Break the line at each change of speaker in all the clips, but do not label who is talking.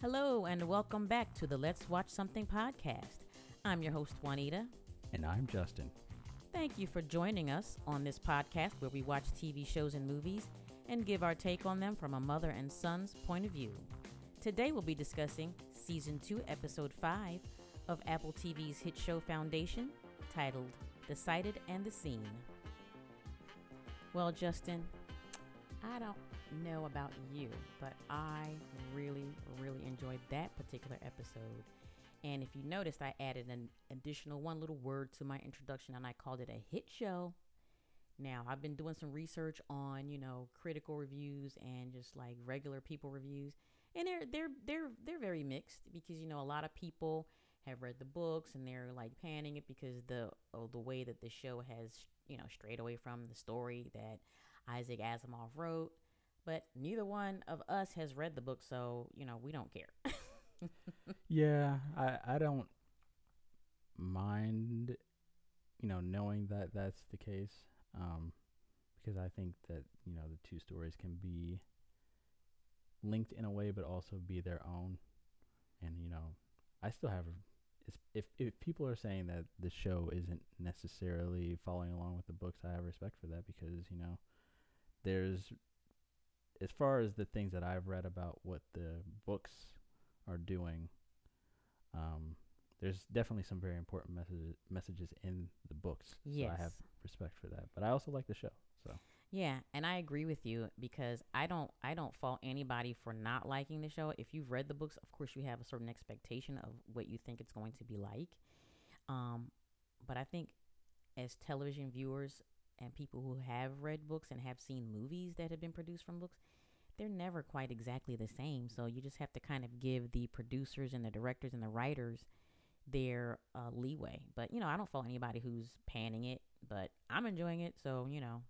Hello, and welcome back to the Let's Watch Something podcast. I'm your host, Juanita.
And I'm Justin.
Thank you for joining us on this podcast where we watch TV shows and movies and give our take on them from a mother and son's point of view. Today we'll be discussing Season 2, Episode 5 of Apple TV's hit show Foundation, titled The Sighted and the Seen. Well, Justin, I don't know about you, but I really, really enjoyed that particular episode. And if you noticed, I added an additional one little word to my introduction and I called it a hit show. Now, I've been doing some research on, you know, critical reviews and just like regular people reviews. And they're they're they're they're very mixed because you know a lot of people have read the books and they're like panning it because the oh, the way that the show has, you know, strayed away from the story that Isaac Asimov wrote but neither one of us has read the book, so you know we don't care.
yeah, I I don't mind, you know, knowing that that's the case, um, because I think that you know the two stories can be linked in a way, but also be their own, and you know, I still have. If if people are saying that the show isn't necessarily following along with the books, I have respect for that because you know, there's as far as the things that I've read about what the books are doing, um, there's definitely some very important messages messages in the books.
Yes.
So I have respect for that. But I also like the show. So
Yeah, and I agree with you because I don't I don't fault anybody for not liking the show. If you've read the books, of course you have a certain expectation of what you think it's going to be like. Um, but I think as television viewers, and people who have read books and have seen movies that have been produced from books, they're never quite exactly the same. So you just have to kind of give the producers and the directors and the writers their uh, leeway. But, you know, I don't fault anybody who's panning it, but I'm enjoying it. So, you know,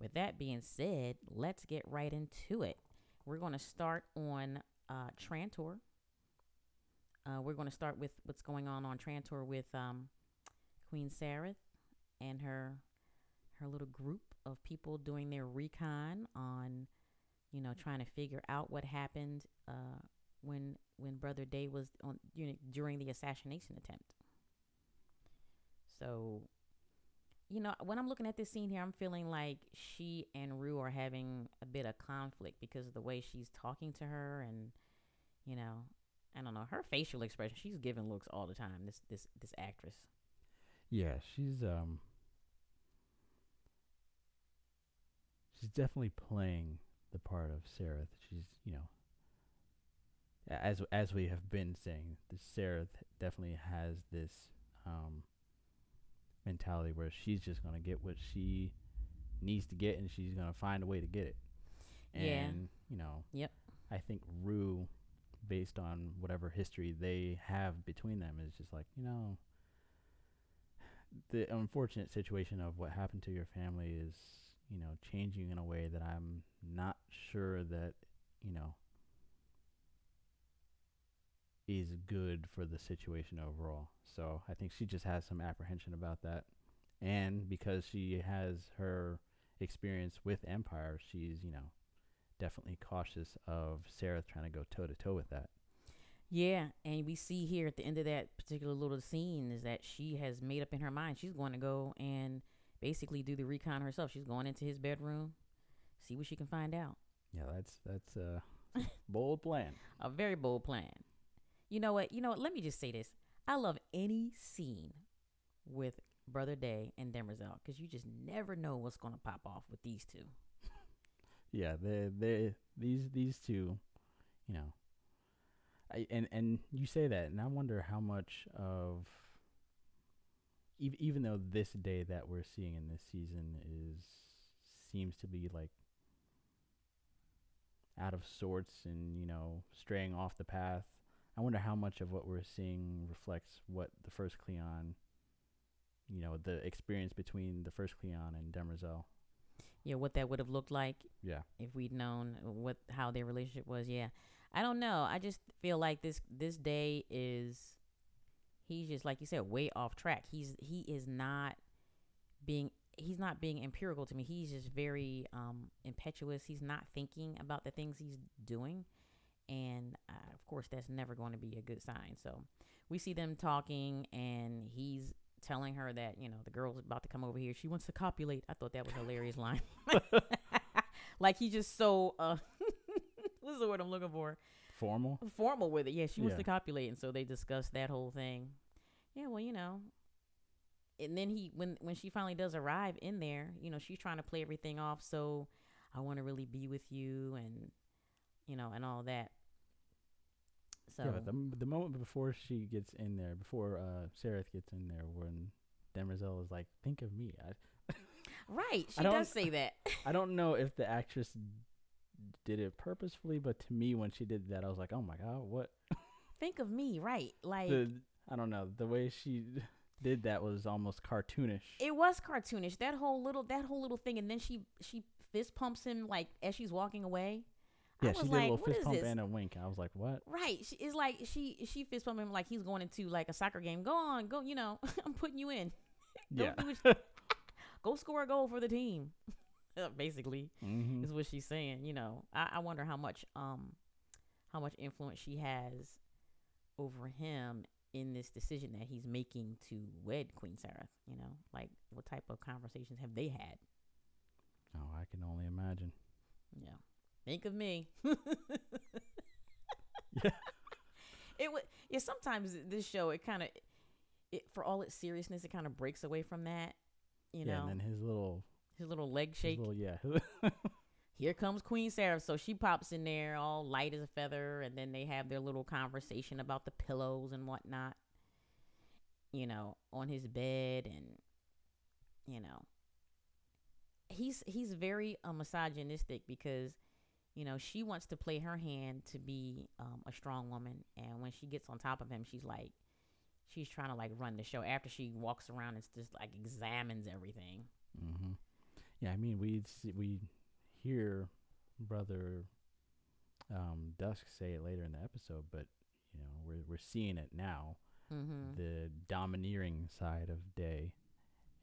with that being said, let's get right into it. We're going to start on uh, Trantor. Uh, we're going to start with what's going on on Trantor with um, Queen Sareth and her her little group of people doing their recon on, you know, trying to figure out what happened uh, when when Brother Day was on you know, during the assassination attempt. So, you know, when I'm looking at this scene here, I'm feeling like she and Rue are having a bit of conflict because of the way she's talking to her, and you know, I don't know her facial expression. She's giving looks all the time. This this this actress.
Yeah, she's um she's definitely playing the part of Sareth. She's, you know, as as we have been saying, the Sareth definitely has this um, mentality where she's just gonna get what she needs to get, and she's gonna find a way to get it. And
yeah.
you know,
yep.
I think Rue, based on whatever history they have between them, is just like you know. The unfortunate situation of what happened to your family is you know, changing in a way that I'm not sure that, you know, is good for the situation overall. So I think she just has some apprehension about that. And because she has her experience with Empire, she's, you know, definitely cautious of Sarah trying to go toe to toe with that.
Yeah, and we see here at the end of that particular little scene is that she has made up in her mind she's going to go and basically do the recon herself. She's going into his bedroom, see what she can find out.
Yeah, that's that's uh, a bold plan.
a very bold plan. You know what? You know what? Let me just say this. I love any scene with Brother Day and Demerzel because you just never know what's going to pop off with these two.
yeah, they they these these two, you know. I and and you say that, and I wonder how much of even though this day that we're seeing in this season is seems to be like out of sorts and you know straying off the path i wonder how much of what we're seeing reflects what the first cleon you know the experience between the first cleon and demerzel
yeah what that would have looked like
yeah.
if we'd known what how their relationship was yeah. I don't know i just feel like this this day is he's just like you said way off track he's he is not being he's not being empirical to me he's just very um impetuous he's not thinking about the things he's doing and uh, of course that's never going to be a good sign. So we see them talking, and he's telling her that you know the girl's about to come over here. She wants to copulate. I thought that was a hilarious line. like he's just so uh, what's the word I'm looking for?
Formal.
Formal with it. Yeah, she wants
Yeah.
to copulate, and so they discuss that whole thing. Yeah, well, you know. And then he, when when she finally does arrive in there, you know, she's trying to play everything off. So, I want to really be with you, and you know, and all that. So
Yeah, the the moment before she gets in there, before uh Sarah gets in there, when Demerzel is like, "Think of me." I
right, she does say that.
I don't know if the actress did it purposefully, but to me, when she did that, I was like, "Oh my god, what?"
Think of me, right? Like
The I don't know the way she did that was almost cartoonish.
it was cartoonish. That whole little that whole little thing, and then she she fist pumps him like as she's walking away.
yeah,
I
she did
like,
a little fist pump
this?
and a wink. I was like, "What?"
Right. She, it's like she she fist pumping him like he's going into like a soccer game. Go on, go. You know, I'm putting you in.
Yeah.
go score a goal for the team. Basically,
hmm
is what she's saying. You know, I, I wonder how much um how much influence she has over him in this decision that he's making to wed Queen Sarah. You know, like what type of conversations have they had?
Oh, I can only imagine.
Yeah. Think of me.
Yeah.
It would yeah, sometimes this show it kind of it for all its seriousness it kind of breaks away from that, you
yeah,
know.
and then his little,
his little leg shake.
little yeah.
Here comes Queen Sarah. So she pops in there all light as a feather and then they have their little conversation about the pillows and whatnot. You know, on his bed and you know he's he's very uh, misogynistic because you know she wants to play her hand to be um, a strong woman and when she gets on top of him she's like she's trying to like run the show after she walks around and just like examines everything
hmm Yeah, I mean, we we hear brother um, Dusk say it later in the episode, but you know, we're we're seeing it now.
mm-hmm.
The domineering side of Day,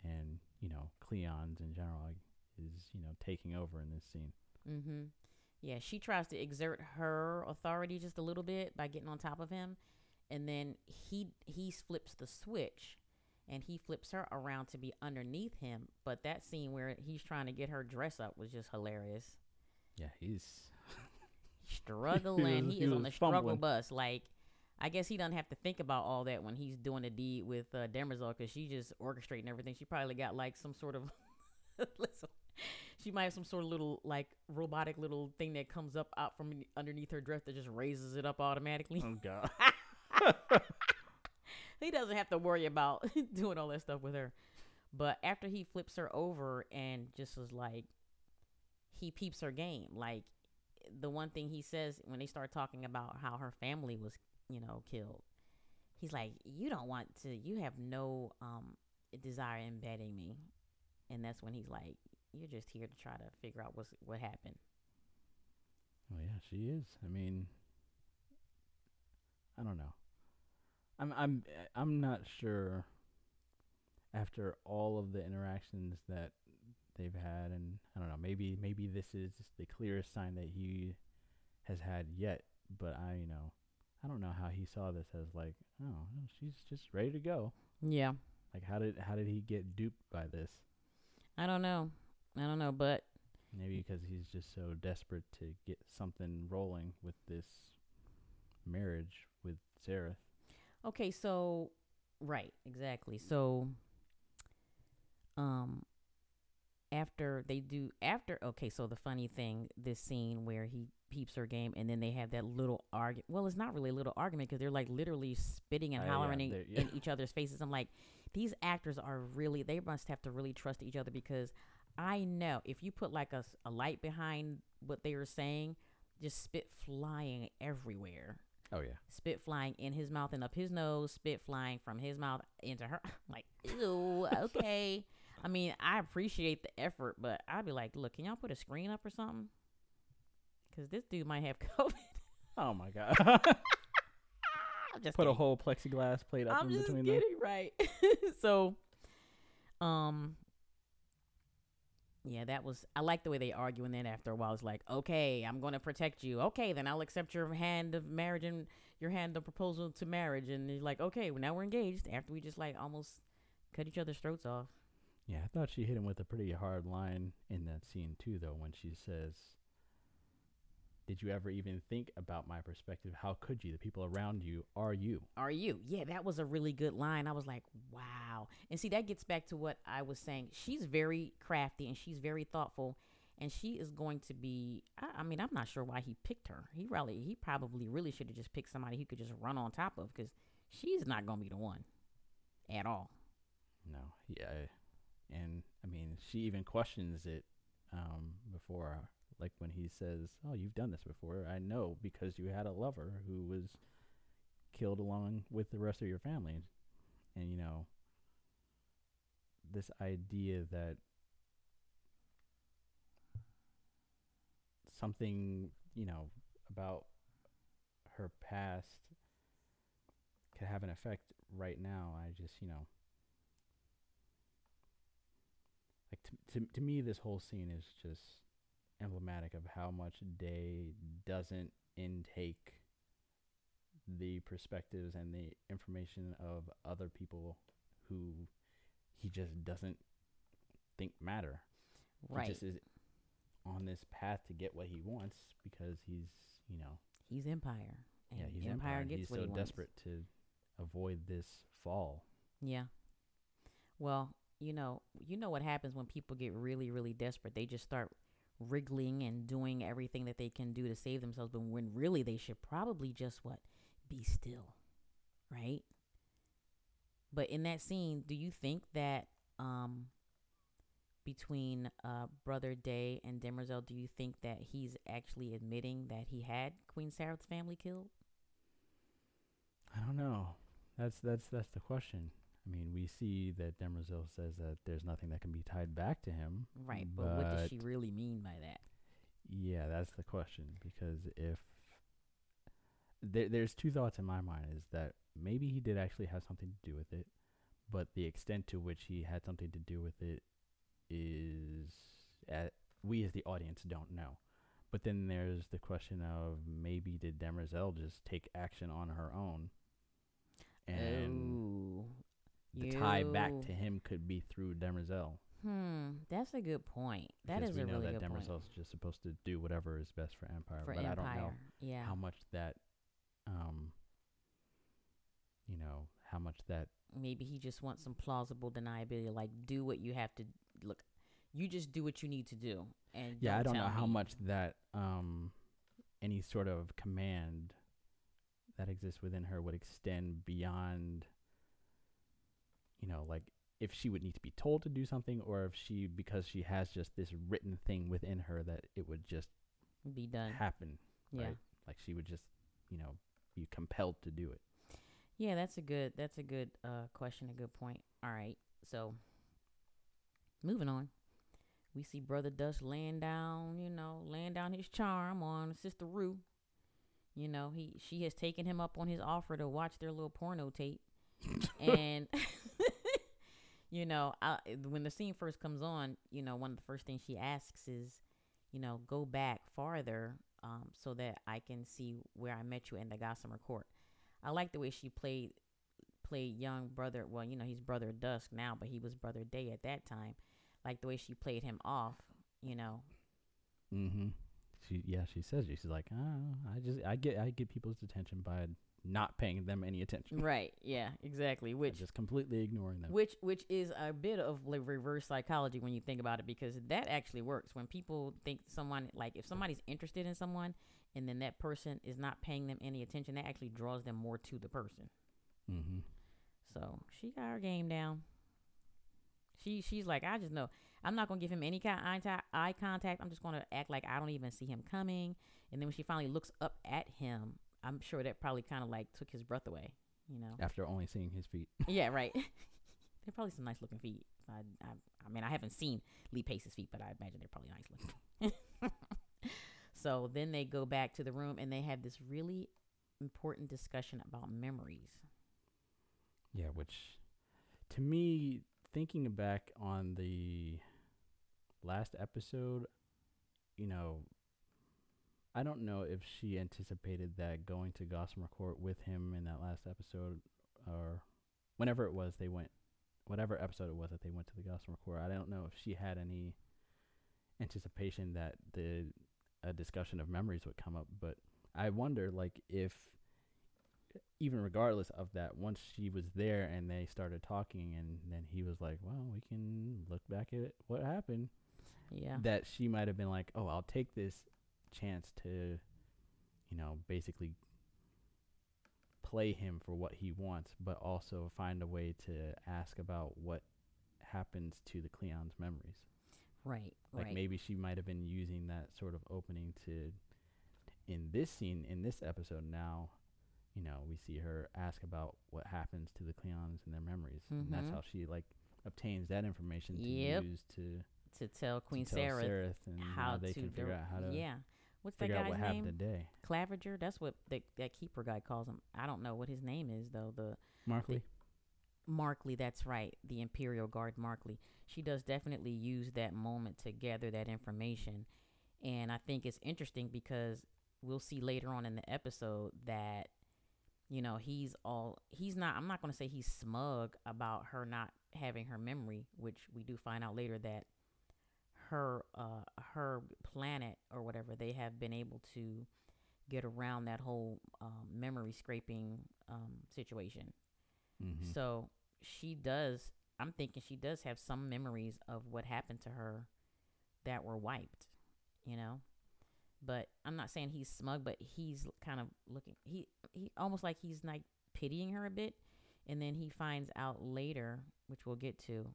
and you know, Cleon's in general is you know taking over in this scene.
Mm-hmm. Yeah, she tries to exert her authority just a little bit by getting on top of him, and then he he flips the switch, and he flips her around to be underneath him. But that scene where he's trying to get her dress up was just hilarious.
Yeah, he's
Struggling, he,
he
is on
was
the struggle bus. Like, I guess he doesn't have to think about all that when he's doing the deed with uh, Demerzel because she's just orchestrating everything. She probably got like some sort of listen, she might have some sort of little like robotic little thing that comes up out from underneath her dress that just raises it up automatically.
oh god.
he doesn't have to worry about doing all that stuff with her. But after he flips her over and just was like, he peeps her game. Like the one thing he says when they start talking about how her family was, you know, killed. He's like, you don't want to. You have no um desire in me, and that's when he's like, you're just here to try to figure out what's what happened.
Oh yeah, she is. I mean, I don't know. I'm I'm I'm not sure. After all of the interactions that they've had, and I don't know, maybe maybe this is the clearest sign that he has had yet. But I, you know, I don't know how he saw this as like, oh, she's just ready to go.
Yeah,
Like, how did how did he get duped by this?
I don't know. I don't know, but
Maybe because he's just so desperate to get something rolling with this marriage with Sarah.
Okay, so right, exactly. So um after they do after okay, so the funny thing, this scene where he peeps her game and then they have that little argument. Well, it's not really a little argument because they're like literally spitting and
yeah,
hollering in,
yeah.
in each other's faces. I'm like, these actors are really they must have to really trust each other because I know if you put like a, a light behind what they were saying, just spit flying everywhere
Oh yeah.
spit flying in his mouth and up his nose, spit flying from his mouth into her. like, ew, okay. I mean, I appreciate the effort, but I'd be like, look, can y'all put a screen up or something? Because this dude might have COVID.
Oh my god.
I'm just
Put a whole plexiglass plate up
I'm
in
just
between
kidding, right? so, um, Yeah, that was. I like the way they argue, and then after a while, it's like, okay, I'm going to protect you. Okay, then I'll accept your hand of marriage and your hand of proposal to marriage. And he's like, okay, well, now we're engaged. After we just like almost cut each other's throats off.
Yeah, I thought she hit him with a pretty hard line in that scene too, though, when she says, "Did you ever even think about my perspective? How could you? The people around you are you."
Are you? Yeah, that was a really good line. I was like, wow. And see, that gets back to what I was saying. She's very crafty and she's very thoughtful, and she is going to be. I, I mean, I'm not sure why he picked her. He really, he probably really should have just picked somebody he could just run on top of because she's not going to be the one at all.
No, yeah, and I mean, she even questions it um, before, like when he says, "Oh, you've done this before." I know because you had a lover who was killed along with the rest of your family, and you know, this idea that something, you know, about her past could have an effect right now. I just, you know, like to, to to me this whole scene is just emblematic of how much Day doesn't intake the perspectives and the information of other people who he just doesn't think matter.
Right.
He just is on this path to get what he wants because he's, you know,
He's Empire. And
yeah, he's
Empire,
and
gets
he's
what
so
he wants.
desperate to avoid this fall.
Yeah. Well, you know, you know what happens when people get really, really desperate. They just start wriggling and doing everything that they can do to save themselves, but when really they should probably just what? Be still. Right? But in that scene, do you think that um between uh brother Day and Demerzel, do you think that he's actually admitting that he had Queen Sarah's family killed?
I don't know. That's that's that's the question. I mean, we see that Demerzel says that there's nothing that can be tied back to him.
Right, but, what does she really mean by that?
Yeah, that's the question because if there, there's two thoughts in my mind is that maybe he did actually have something to do with it, but the extent to which he had something to do with it is at, we as the audience don't know. But then there's the question of maybe did Demerzel just take action on her own, and
Ooh.
The tie back to him could be through Demerzel.
Hmm, that's a good point. That
because
is
we
a
know
really
that
good point
Demerzel's just supposed to do whatever is best for Empire,
for
but
Empire.
I don't know
Yeah,
how much that um you know how much that
maybe he just wants some plausible deniability. Like, do what you have to. Look, you just do what you need to do, and
yeah i don't know
tell
how much that um any sort of command that exists within her would extend beyond you know like if she would need to be told to do something or if she because she has just this written thing within her that it would just
be done.
happen
yeah,
right like she would just you know be compelled to do it
yeah. That's a good. That's a good uh question. A good point. All right, so moving on. We see Brother Dusk laying down, you know, laying down his charm on Sister Rue. You know, he she has taken him up on his offer to watch their little porno tape. and you know, I, when the scene first comes on, you know, one of the first things she asks is, you know, go back farther um, so that I can see where I met you in the Gossamer Court. I like the way she played played young brother. Well, you know, he's brother Dusk now, but he was brother Day at that time. Like the way she played him off. You know,
Mm-hmm. She yeah, she says she's like, oh, I just I get I get people's attention by not paying them any attention.
right? Yeah, exactly. Which
just completely ignoring them.
which which is a bit of like reverse psychology when you think about it because that actually works when people think someone like if somebody's interested in someone and then that person is not paying them any attention that actually draws them more to the person
mm-hmm.
so she got her game down she she's like i just know i'm not gonna give him any kind of eye contact i'm just gonna act like i don't even see him coming and then when she finally looks up at him i'm sure that probably kind of like took his breath away you know
After only seeing his feet.
yeah, right. they're probably some nice looking feet. I, I, I mean, I haven't seen Lee Pace's feet, but I imagine they're probably nice looking. so then they go back to the room and they have this really important discussion about memories.
Yeah, which to me, thinking back on the last episode, you know, I don't know if she anticipated that going to Gossamer Court with him in that last episode or whenever it was they went whatever episode it was that they went to the Gossamer Court. I don't know if she had any anticipation that the a discussion of memories would come up, but I wonder like if even regardless of that, once she was there and they started talking, and then he was like, "Well, we can look back at what happened."
Yeah.
That she might have been like, "Oh, I'll take this chance to, you know, basically play him for what he wants, but also find a way to ask about what happens to the Cleon's memories."
Right.
Like
right.
maybe she might have been using that sort of opening to in this scene in this episode now, you know, we see her ask about what happens to the Cleons and their memories. And that's
Mhm.
how she like obtains that information to
Yep.
use to,
to tell
to
Queen
tell
Sarah
Sareth and
how
how they
to
can figure out how to
yeah. What's that guy's
what
name?
happened today.
Claviger. That's what the, that keeper guy calls him. I don't know what his name is though. The
Markley.
Markley. That's right. The Imperial Guard Markley. She does definitely use that moment to gather that information, and I think it's interesting because we'll see later on in the episode that you know he's all he's not. I'm not going to say he's smug about her not having her memory, which we do find out later that her uh her planet or whatever they have been able to get around that whole um, memory scraping um, situation.
Mm-hmm.
So she does. I'm thinking she does have some memories of what happened to her that were wiped, you know. But I'm not saying he's smug, but he's kind of looking. He he almost like he's like pitying her a bit, and then he finds out later, which we'll get to,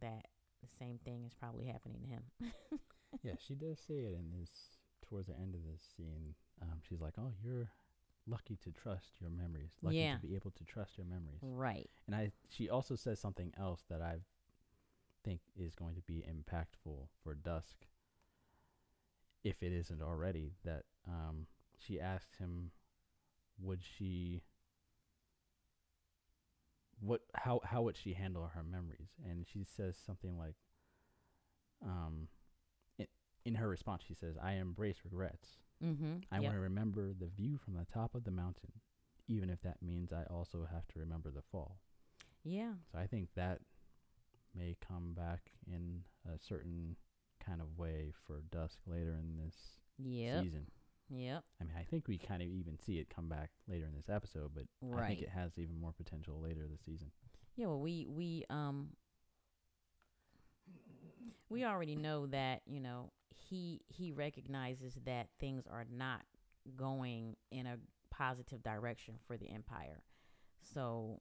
that the same thing is probably happening to him.
yeah, she does say it in this towards the end of this scene. Um, she's like, "Oh, you're lucky to trust your memories. Lucky
Yeah.
to be able to trust your memories."
right.
And I she also says something else that I think is going to be impactful for Dusk if it isn't already that um she asked him would she what how how would she handle her memories and she says something like um in, in her response she says I embrace regrets
Mm-hmm.
I want to remember the view from the top of the mountain even if that means I also have to remember the fall
Yeah.
so I think that may come back in a certain kind of way for Dusk later in this
Yep.
season.
Yep.
I mean, I think we kind of even see it come back later in this episode, but I think it has even more potential later this season.
Yeah, well, we we um we already know that you know he he recognizes that things are not going in a positive direction for the empire. So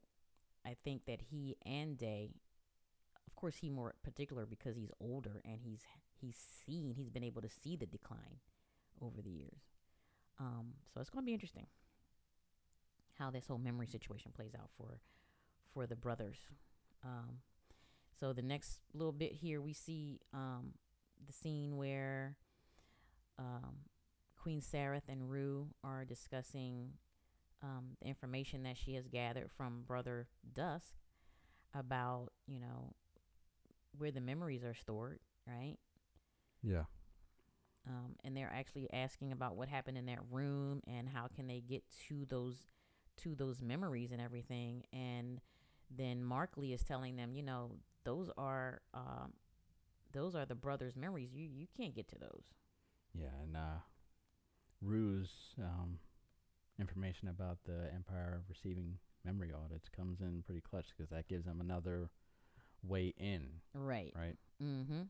I think that he and Day, of course, he more particular because he's older and he's he's seen he's been able to see the decline over the years. Um, so it's going to be interesting how this whole memory situation plays out for for the brothers. Um, so the next little bit here, we see um, the scene where um, Queen Sareth and Rue are discussing um, the information that she has gathered from Brother Dusk about, you know, where the memories are stored, right?
Yeah.
Um, and they're actually asking about what happened in that room and how can they get to those to those memories and everything. And then Markley is telling them you know those are um, those are the brothers memories. You you can't get to those.
Yeah, and uh, Rue's um, information about the Empire receiving memory audits comes in pretty clutch because that gives them another way in,
right.
Right?
Mm-hmm.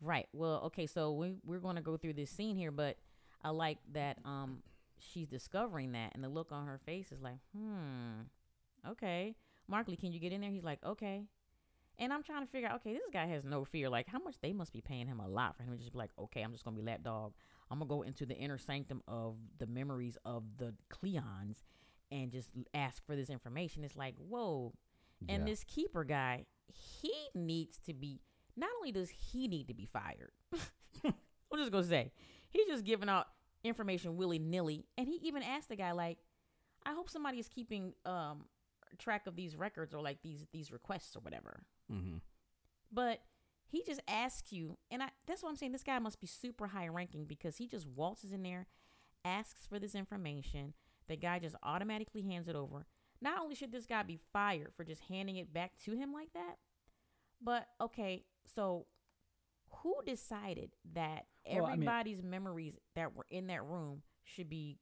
Right. Well, okay, so we we're gonna go through this scene here, but I like that um she's discovering that and the look on her face is like, hmm, okay. Markley, can you get in there? He's like, okay. And I'm trying to figure out, okay, this guy has no fear. Like, how much they must be paying him a lot for him to just be like, okay, I'm just gonna be lapdog. I'm gonna go into the inner sanctum of the memories of the Cleons and just ask for this information. It's like, whoa, and
yeah.
this keeper guy, he needs to be. Not only does he need to be fired, I'm just gonna say he's just giving out information willy nilly, and he even asked the guy like, "I hope somebody is keeping um track of these records or like these these requests or whatever."
mm-hmm.
But he just asks you, and I that's what I'm saying. This guy must be super high ranking because he just waltzes in there, asks for this information. The guy just automatically hands it over. Not only should this guy be fired for just handing it back to him like that, but okay, so who decided that
Well, I mean-
everybody's memories that were in that room should be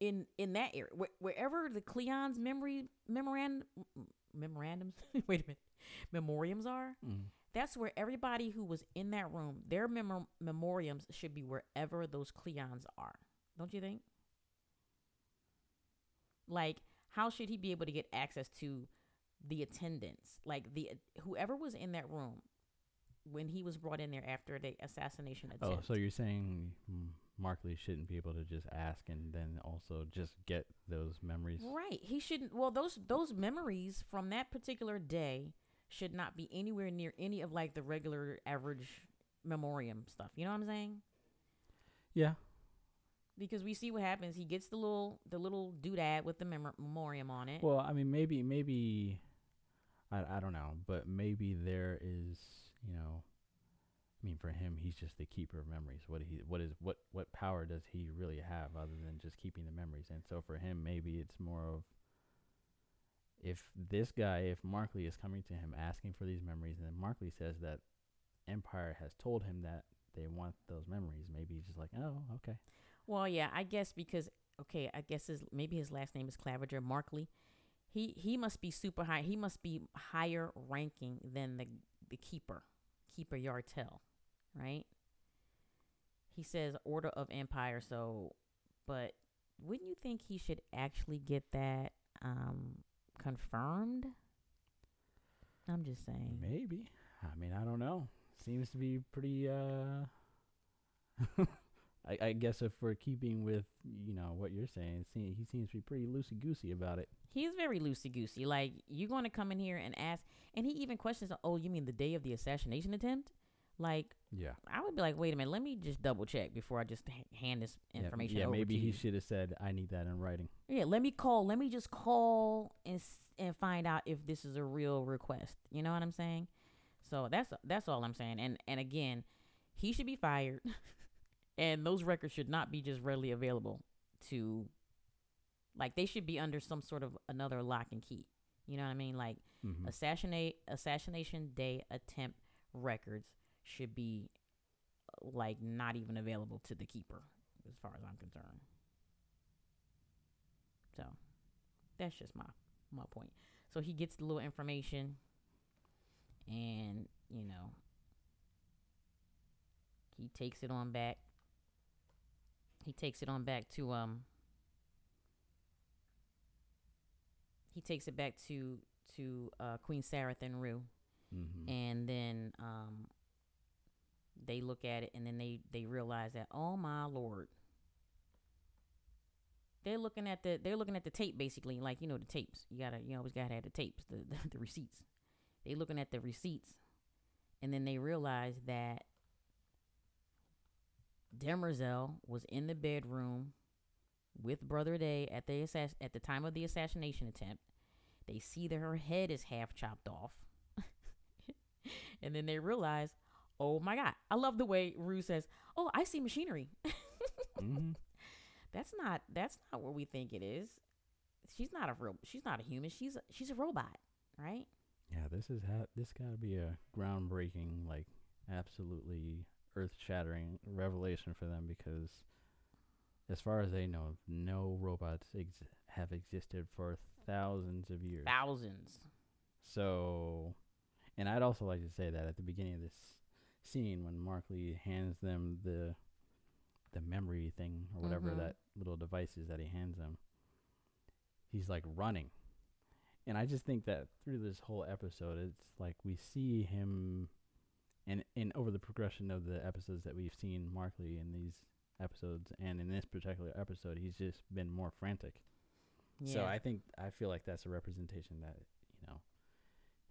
in in that area? Where, wherever the Cleon's memory memorandum memorandums wait a minute memoriams are
Mm.
that's where everybody who was in that room their memor- memoriams should be wherever those Cleons are don't you think? Like how should he be able to get access to the attendants? Like the whoever was in that room when he was brought in there after the assassination
oh,
attempt.
Oh, so you're saying Markley shouldn't be able to just ask and then also just get those memories?
Right. He shouldn't. Well, those those memories from that particular day should not be anywhere near any of like the regular average memoriam stuff. You know what I'm saying?
Yeah.
Because we see what happens. He gets the little the little doodad with the memor- memoriam on it.
Well, I mean, maybe, maybe, I, I don't know, but maybe there is, you know, I mean, for him, he's just the keeper of memories. What he, what is, what, what power does he really have other than just keeping the memories? And so for him, maybe it's more of if this guy, if Markley is coming to him asking for these memories, and then Markley says that Empire has told him that they want those memories, maybe he's just like, oh, okay.
Well, yeah, I guess because okay, I guess his maybe his last name is Claviger Markley. He he must be super high. He must be higher ranking than the the keeper, Keeper Yartel, right? He says Order of Empire, so but wouldn't you think he should actually get that um confirmed? I'm just saying.
Maybe. I mean, I don't know. Seems to be pretty. uh I, I guess if we're keeping with you know what you're saying, see, he seems to be pretty loosey goosey about it.
He's very loosey goosey. Like you're going to come in here and ask, and he even questions, "Oh, you mean the day of the assassination attempt?" Like
Yeah.
I would be like, "Wait a minute, let me just double check before I just h- hand this information
Yeah.
over
maybe
to
he should have said, "I need that in writing."
Yeah, let me call. Let me just call and s- and find out if this is a real request. You know what I'm saying? So that's that's all I'm saying. And and again, he should be fired, and those records should not be just readily available to, like they should be under some sort of another lock and key. You know what I mean? Like
hmm
assassinate assassination day attempt records should be uh, like not even available to the keeper, as far as I'm concerned. So that's just my my point. So he gets the little information, and you know he takes it on back. He takes it on back to um. He takes it back to to uh, Queen Sareth and Rue,
hmm
and then um, they look at it, and then they they realize that oh my lord, they're looking at the they're looking at the tape basically, like you know the tapes. You gotta you always gotta have the tapes, the the, the receipts. They looking at the receipts, and then they realize that Demerzel was in the bedroom with Brother Day at the assass- at the time of the assassination attempt. They see that her head is half chopped off. and then they realize, oh my God. I love the way Rue says, Oh, I see machinery.
hmm
That's not that's not what we think it is. She's not a real she's not a human. She's a, she's a robot, right?
Yeah. This is ha- this got to be a groundbreaking, like, absolutely earth-shattering revelation for them because, as far as they know, no robots ex- have existed for thousands of years.
Thousands.
So, and I'd also like to say that at the beginning of this scene, when Markley hands them the the memory thing or whatever
Mhm.
that little device is that he hands them, he's like running, and I just think that through this whole episode, it's like we see him, and and over the progression of the episodes that we've seen Markley in these episodes, and in this particular episode, he's just been more frantic.
Yeah.
So I think I feel like that's a representation that you know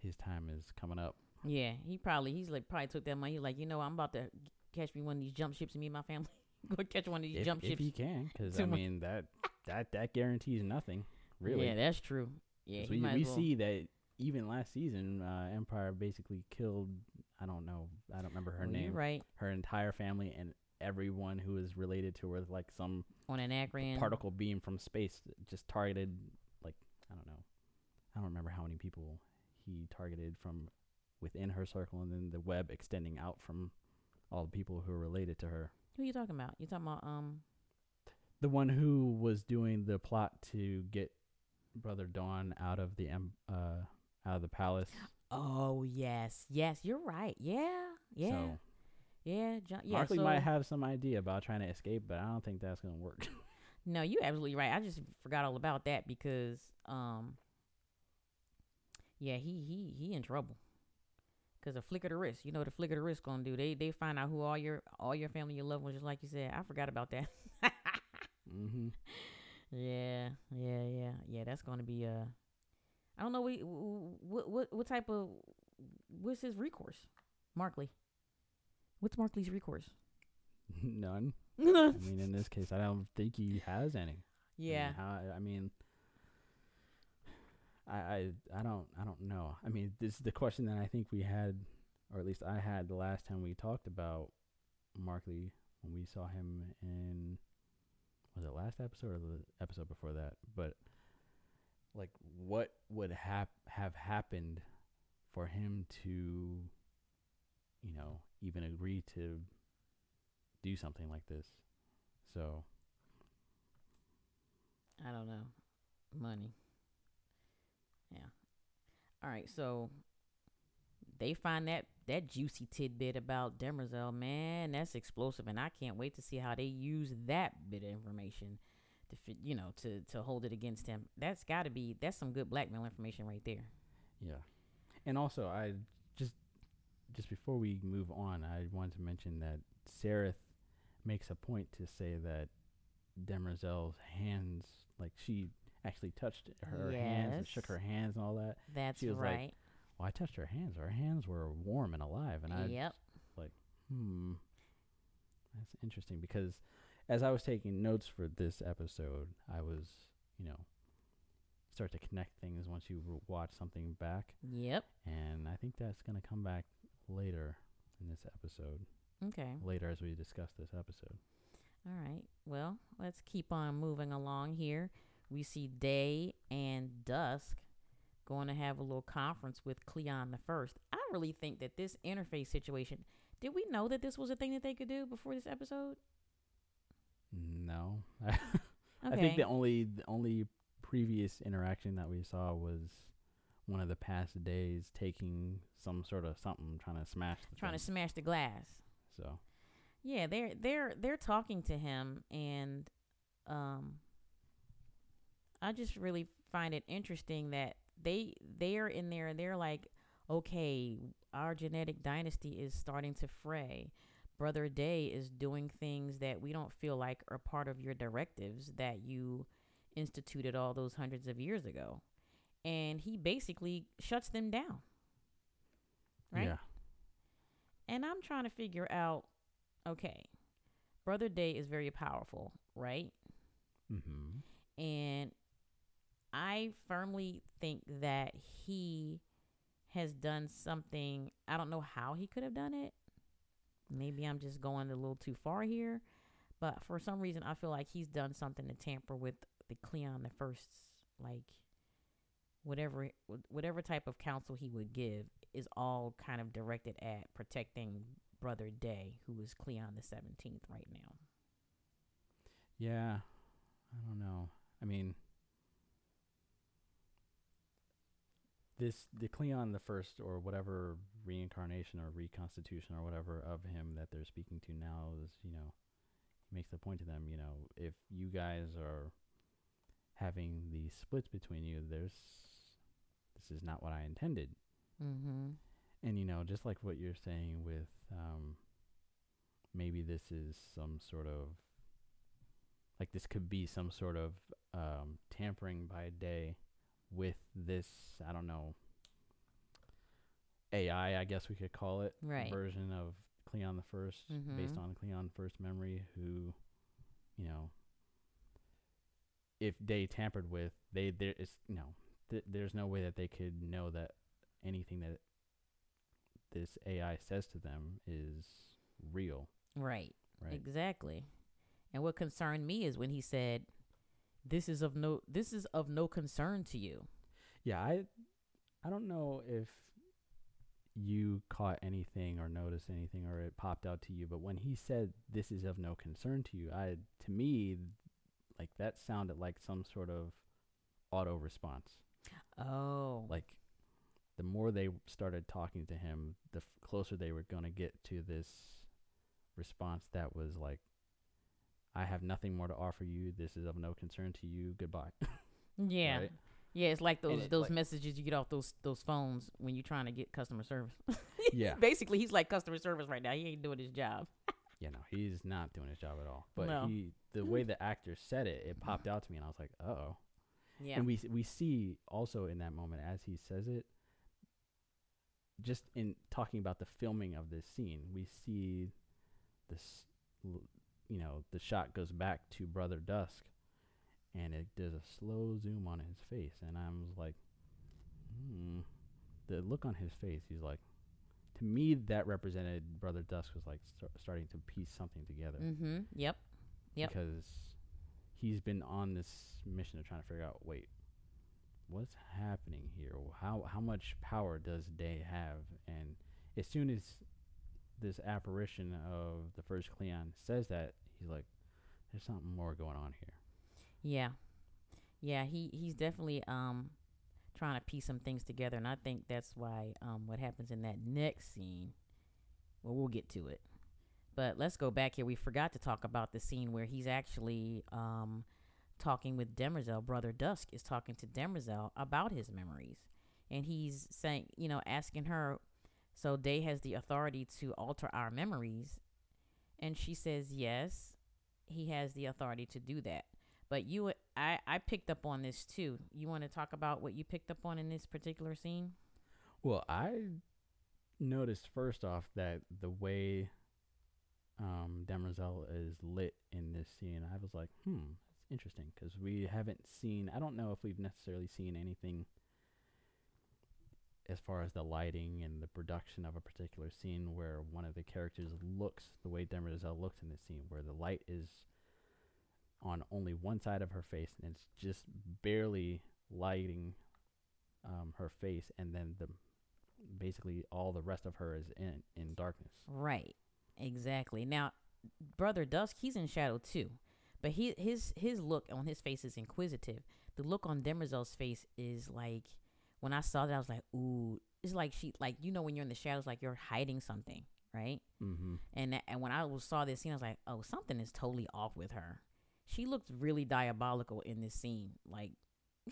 his time is coming up.
yeah, he probably he's like probably took that money. He's like, you know, I'm about to catch me one of these jump ships and me and my family go catch one of these
If,
jump
if
ships.
he can, because I mean that that that guarantees nothing, really.
Yeah, that's true. Yeah,
we we
well.
see that even last season, uh, Empire basically killed. I don't know. I don't remember her
Well,
name.
right.
Her entire family and everyone who is related to her, with like some
On Anacreon.
particle beam from space, just targeted. Like I don't know. I don't remember how many people he targeted from within her circle, and then the web extending out from all the people who are related to her.
Who are you talking about? You talking about um?
the one who was doing the plot to get brother Dawn out of the uh out of the palace.
Oh yes, yes. You're right. Yeah, yeah,
So
yeah. John, yeah.
Markley
so,
might have some idea about trying to escape, but I don't think that's gonna work.
No, you're absolutely right. I just forgot all about that because um yeah, he he he in trouble. Cause a flick of the wrist, you know what a flick of the wrist gonna do. They they find out who all your all your family, your loved ones, just like you said. I forgot about that.
mm-hmm.
yeah, yeah, yeah, yeah. That's gonna be uh, I don't know what what what what type of what's his recourse, Markley. What's Markley's recourse?
None. I mean, in this case, I don't think he has any. I mean,
yeah,
how, I mean, I, I I don't I don't know. I mean, this is the question that I think we had, or at least I had the last time we talked about Markley when we saw him in was it last episode or the episode before that? But like, what would hap- have happened for him to, you know, even agree to do something like this? So
I don't know. Money. Yeah. All right, so they find that that juicy tidbit about Demerzel, man, that's explosive, and I can't wait to see how they use that bit of information to, you know, to to hold it against him. That's got to be that's some good blackmail information right there.
Yeah. And also I just just before we move on, I wanted to mention that Sareth makes a point to say that Demerzel's hands like she actually touched her hands and shook her hands and all that.
That's
She was like,
right.
Well, I touched her hands. Her hands were warm and alive and I
yep.
Like, hmm that's interesting because as I was taking notes for this episode, I was, you know, start to connect things once you watch something back
Yep.
and I think that's going to come back later in this episode.
Okay.
Later as we discuss this episode.
All right. Well, let's keep on moving along here. We see Day and Dusk going to have a little conference with Cleon the First. I really think that this interface situation. Did we know that this was a thing that they could do before this episode?
No.
Okay.
I think the only the only previous interaction that we saw was one of the past days taking some sort of something trying to smash the
trying to smash the glass.
so
Yeah, they're they're they're talking to him, and um, I just really find it interesting that they they're in there and they're like, okay, our genetic dynasty is starting to fray. Brother Day is doing things that we don't feel like are part of your directives that you instituted all those hundreds of years ago, and he basically shuts them down. Right.
yeah.
And I'm trying to figure out okay, Brother Day is very powerful, right?
Mm-hmm.
And I firmly think that he has done something. I don't know how he could have done it. Maybe I'm just going a little too far here. But for some reason, I feel like he's done something to tamper with the Cleon the First's, like, whatever whatever type of counsel he would give is all kind of directed at protecting Brother Day, who is Cleon the 17th right now.
Yeah. I don't know. I mean this the Cleon the first or whatever reincarnation or reconstitution or whatever of him that they're speaking to now is, you know, he makes the point to them, you know, if you guys are having these splits between you, there's this is not what I intended.
Mm-hmm.
And you know, just like what you're saying with um maybe this is some sort of like this could be some sort of um tampering by day with this, I don't know, AI, I guess we could call it,
Right.
version of Cleon the 1st based
Mhm.
on Cleon first memory who you know if they tampered with they there is know th- there's no way that they could know that anything that this AI says to them is real,
Right.
right?
Exactly. And what concerned me is when he said, "This is of no this is of no concern to you."
Yeah, I I don't know if you caught anything or noticed anything or it popped out to you, but when he said this is of no concern to you, I to me like that sounded like some sort of auto response.
Oh.
Like the more they started talking to him, the f- closer they were going to get to this response that was like I have nothing more to offer you. This is of no concern to you. Goodbye.
yeah.
right?
Yeah, it's like those
it,
those
like-
messages you get off those those phones when you're trying to get customer service.
Yeah.
Basically, he's like customer service right now. He ain't doing his job.
yeah, no, he's not doing his job at all. But
No.
he, the mm. way the actor said it, it popped out to me, and I was like, oh.
Yeah.
And we we see also in that moment as he says it, just in talking about the filming of this scene, we see this, you know, the shot goes back to Brother Dusk, and it does a slow zoom on his face, and I was like, hmm. The look on his face, he's like, to me, that represented Brother Dusk was like star- starting to piece something together
mm-hmm. Yep. Yep.
because he's been on this mission of trying to figure out wait what's happening here how how much power does day have and as soon as this apparition of the first cleon says that he's like there's something more going on here
Yeah. Yeah, he he's definitely um trying to piece some things together and I think that's why um what happens in that next scene well we'll get to it. But let's go back here. We forgot to talk about the scene where he's actually um talking with Demerzel. Brother Dusk is talking to Demerzel about his memories. And he's saying, you know, asking her, so Day has the authority to alter our memories. And she says, yes, he has the authority to do that. But you, I, I picked up on this too. You want to talk about what you picked up on in this particular scene?
well i noticed first off that the way um demerzel is lit in this scene i was like hmm that's interesting because we haven't seen i don't know if we've necessarily seen anything as far as the lighting and the production of a particular scene where one of the characters looks the way demerzel looks in this scene where the light is on only one side of her face and it's just barely lighting um, her face and then the basically all the rest of her is in in darkness
Right. Exactly. Now, Brother Dusk, he's in shadow too. But he his his look on his face is inquisitive. The look on Demerzel's face is like when I saw that I was like, ooh, it's like she like you know when you're in the shadows like you're hiding something, right?
mm-hmm.
And that, and when I saw this scene, I was like, oh, something is totally off with her. She looked really diabolical in this scene. Like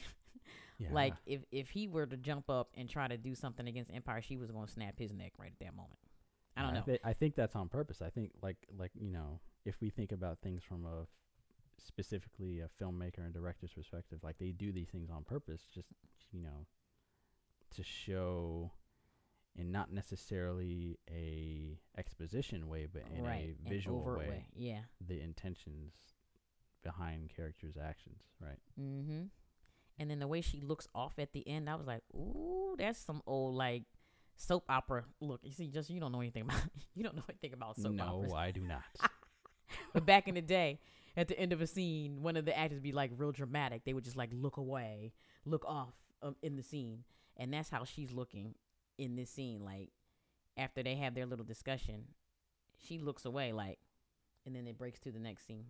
yeah
like if if he were to jump up and try to do something against Empire, she was going to snap his neck right at that moment. I don't
Yeah,
know.
thi- I think that's on purpose. I think like like you know, if we think about things from a specifically a filmmaker and director's perspective, like they do these things on purpose, just you know, to show, in not necessarily a exposition way, but in
right.
a visual
overt
way,
Yeah.
the intentions behind characters' actions, right?
Mm-hmm. And then the way she looks off at the end, I was like, ooh, that's some old like soap opera look. You see, just you don't know anything about you don't know anything about soap opera.
no,
operas.
I do not.
But back in the day, at the end of a scene, one of the actors be like real dramatic. They would just like look away, look off um, in the scene, and that's how she's looking in this scene. Like after they have their little discussion, she looks away, like, and then it breaks to the next scene.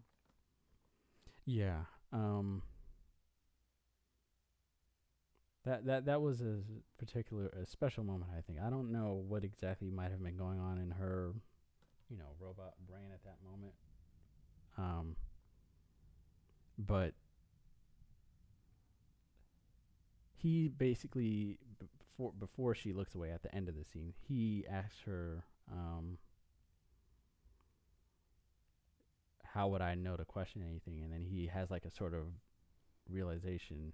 Yeah. Um that that that was a particular a special moment I think. I don't know what exactly might have been going on in her, you know, robot brain at that moment. Um but he basically before before she looks away at the end of the scene, he asks her um how would I know to question anything? And then he has like a sort of realization.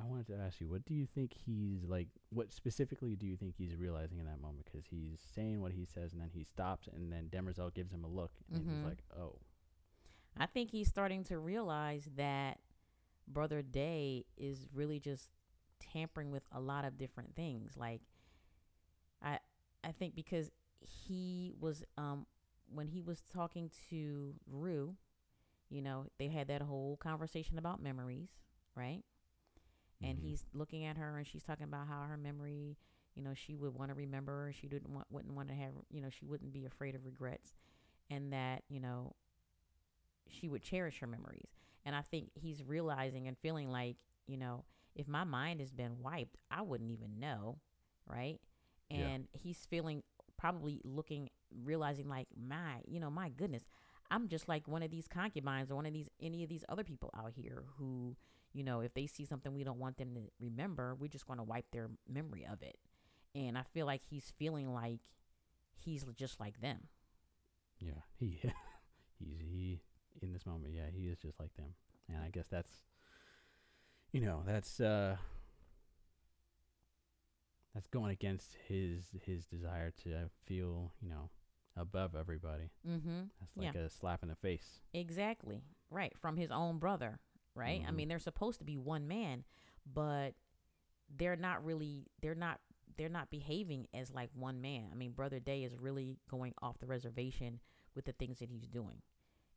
I wanted to ask you, what do you think he's like? What specifically do you think he's realizing in that moment? Because he's saying what he says, and then he stops, and then Demerzel gives him a look, and
Mhm.
he's like, "Oh,
I think he's starting to realize that brother Day is really just tampering with a lot of different things. Like I I think because he was um when he was talking to Rue, you know, they had that whole conversation about memories, right? And
Mhm.
he's looking at her and she's talking about how her memory, you know, she would want to remember, she didn't want wouldn't want to have, you know, she wouldn't be afraid of regrets and that, you know, she would cherish her memories. And I think he's realizing and feeling like, you know, if my mind has been wiped, I wouldn't even know, right?
Yeah.
And he's feeling probably looking realizing like my, you know, my goodness, I'm just like one of these concubines or one of these any of these other people out here who, you know, if they see something we don't want them to remember, we're just going to wipe their memory of it. And I feel like he's feeling like he's just like them.
Yeah, he he's he in this moment. Yeah, he is just like them, and I guess that's you know that's uh that's going against his his desire to feel you know above everybody.
Mm-hmm.
That's like a slap in the face.
Exactly. Right. From his own brother. Right. I
Mhm.
mean, they're supposed to be one man, but they're not really. They're not. They're not behaving as like one man. I mean, brother Day is really going off the reservation with the things that he's doing,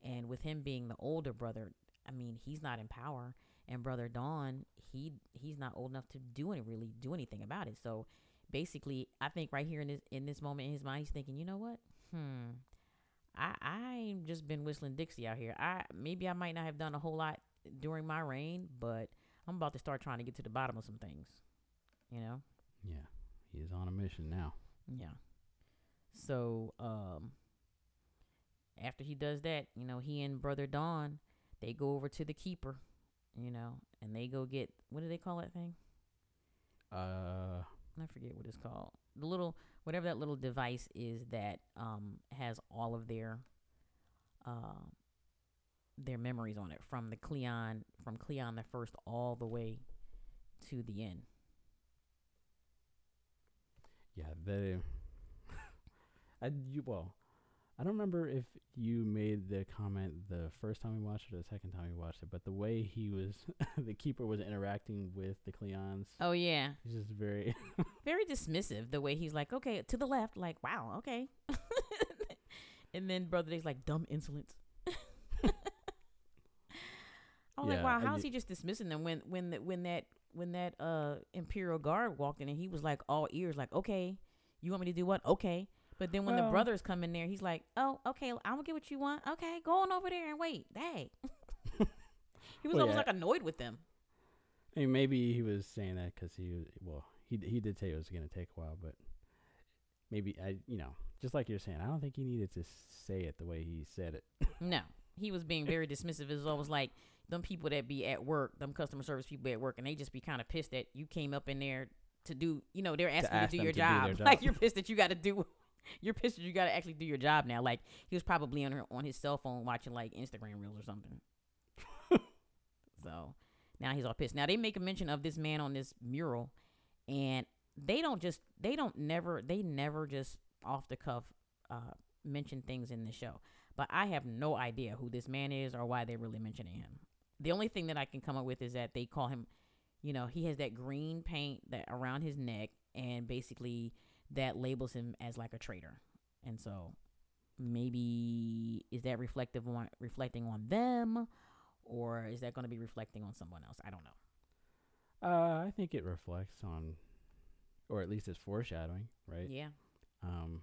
and with him being the older brother, I mean, he's not in power, and brother Dawn, he he's not old enough to do any really do anything about it. So basically, I think right here in this in this moment in his mind, he's thinking, you know what? Hmm. I I just been whistling Dixie out here. I maybe I might not have done a whole lot during my reign, but I'm about to start trying to get to the bottom of some things. You know?
Yeah, he is on a mission now.
Yeah. So, um after he does that, you know, he and brother Dawn, they go over to the keeper, you know, and they go get what do they call that thing?
Uh,
I forget what it's called. The little whatever that little device is that um has all of their uh, their memories on it from the Cleon from Cleon the first all the way to the end.
yeah, the I you well, I don't remember if you made the comment the first time we watched it or the second time we watched it, but the way he was, the keeper was interacting with the Cleons.
Oh yeah,
He's just very
very dismissive the way he's like, okay, to the left, like wow, okay, and then brother Day's like dumb insolence. I was like, wow, how's he just dismissing them when when the, when that when that uh imperial guard walked in and he was like all ears, like okay, you want me to do what? Okay. But then when the brothers come in there, he's like, "Oh, okay, I'm gonna get what you want. Okay, go on over there and wait." Dang, he was
Well,
almost
yeah.
like annoyed with them.
I mean, maybe he was saying that because he well, he he did say it was gonna take a while, but maybe I you know just like you're saying, I don't think he needed to say it the way he said it.
No, he was being very dismissive. It was almost like them people that be at work, them customer service people at work, and they just be kind of pissed that you came up in there to do. You know, they're asking
ask
you to do your
to do
job. Like you're pissed that you got to do. You're pissed you got to actually do your job now. Like he was probably on her on his cell phone watching like Instagram reels or something. so now he's all pissed. Now they make a mention of this man on this mural, and they don't just they don't never they never just off the cuff uh, mention things in the show. But I have no idea who this man is or why they're really mentioning him. The only thing that I can come up with is that they call him, you know, he has that green paint that around his neck, and basically that labels him as like a traitor. And so maybe is that reflective on reflecting on them, or is that going to be reflecting on someone else? I don't know.
Uh, I think it reflects on, or at least it's foreshadowing, right?
Yeah.
Um,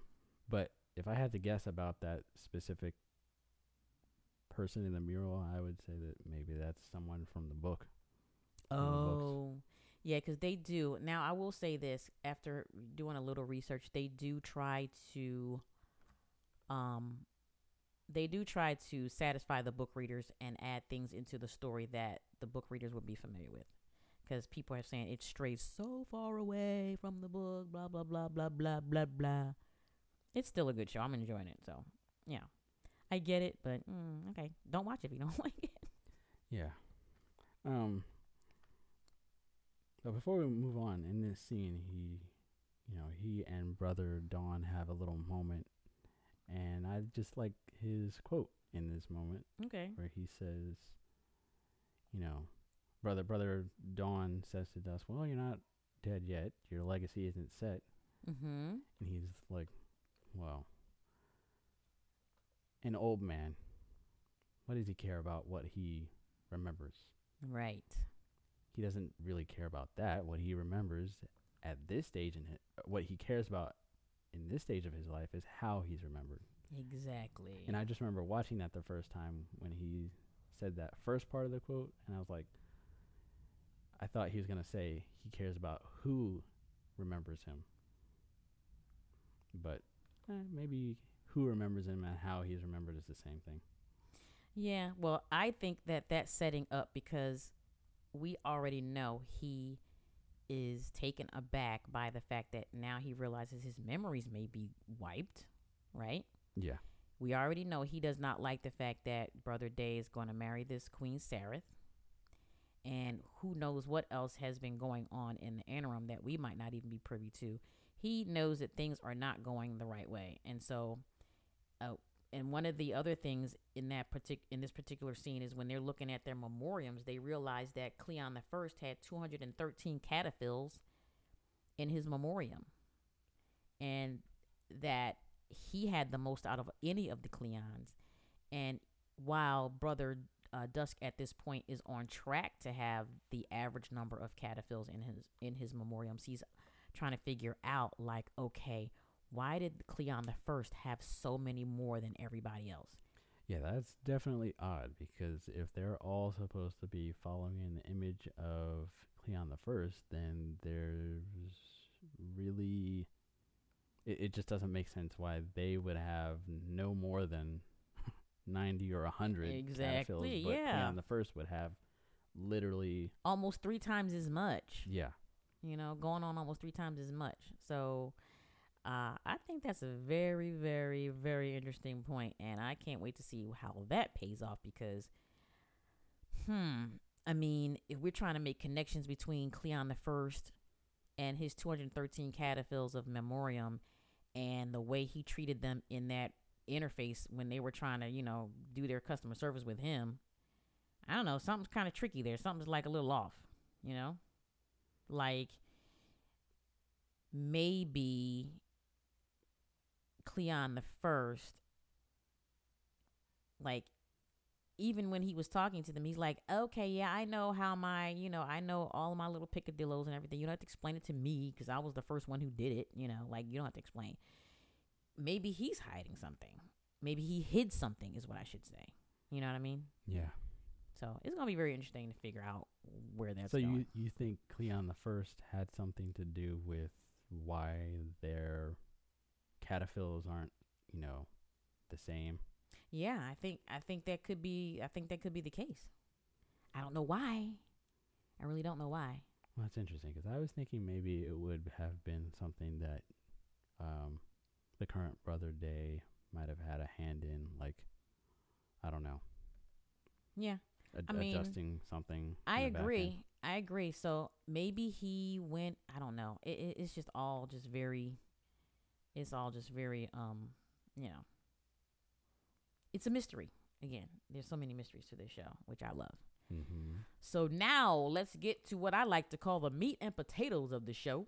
but if I had to guess about that specific person in the mural, I would say that maybe that's someone from the book. from the books.
Oh, yeah, because they do. Now, I will say this after doing a little research, they do try to, um, they do try to satisfy the book readers and add things into the story that the book readers would be familiar with. Because people are saying it strays so far away from the book, blah, blah, blah, blah, blah, blah, blah. It's still a good show. I'm enjoying it. So, yeah. I get it, but mm, okay. Don't watch it if you don't like it.
Yeah. Um. But before we move on, in this scene, he, you know, he and brother Dawn have a little moment, and I just like his quote in this moment
Okay.
where he says, you know, brother brother Dawn says to Dusk, "Well, you're not dead yet. Your legacy isn't set."
Mm-hmm.
And he's like, "Well, an old man. What does he care about what he remembers?
Right.
He doesn't really care about that. What he remembers at this stage and what he cares about in this stage of his life is how he's remembered."
Exactly.
And I just remember watching that the first time when he said that first part of the quote, and I was like, I thought he was going to say he cares about who remembers him. But eh, maybe who remembers him and how he's remembered is the same thing.
Yeah, well, I think that that's setting up because we already know he is taken aback by the fact that now he realizes his memories may be wiped, right?
Yeah.
We already know he does not like the fact that Brother Day is going to marry this Queen Sareth. And who knows what else has been going on in the interim that we might not even be privy to. He knows that things are not going the right way. And so, uh, and one of the other things in that partic- in this particular scene is when they're looking at their memoriams, they realize that Cleon the First had 213 cataphils in his memoriam, and that he had the most out of any of the Cleons. And while Brother uh, Dusk at this point is on track to have the average number of cataphils in his in his memoriams, he's trying to figure out like, okay, why did Cleon the First have so many more than everybody else?
Yeah, that's definitely odd because if they're all supposed to be following in the image of Cleon the First, then there's really it, it just doesn't make sense why they would have no more than 90 or 100
Exactly,
but
yeah.
Cleon the First would have literally
Almost three times as much.
yeah.
you know, going on almost three times as much. So uh, I think that's a very, very, very interesting point, and I can't wait to see how that pays off because, hmm, I mean, if we're trying to make connections between Cleon the First and his 213 cataphils of memoriam and the way he treated them in that interface when they were trying to, you know, do their customer service with him, I don't know, something's kind of tricky there. Something's like a little off, you know? like maybe Cleon the first like even when he was talking to them he's like okay yeah I know how my you know I know all of my little picadillos and everything. You don't have to explain it to me because I was the first one who did it you know like you don't have to explain. Maybe he's hiding something. Maybe he hid something is what I should say. You know what I mean?
Yeah.
so it's gonna be very interesting to figure out where that's
so
going.
you you think Cleon the First had something to do with why their cataphils aren't, you know, the same?
Yeah, I think I think that could be I think that could be the case. I don't know why. I really don't know why.
Well, that's interesting because I was thinking maybe it would have been something that um, the current Brother Day might have had a hand in, like I don't know,
Yeah,
ad-
I mean,
adjusting something.
I
in the back end.
agree. I agree. So maybe he went. I don't know. It, it, it's just all just very. It's all just very um, you know. It's a mystery. Again, there's so many mysteries to this show, which I love.
Mhm.
So now let's get to what I like to call the meat and potatoes of the show.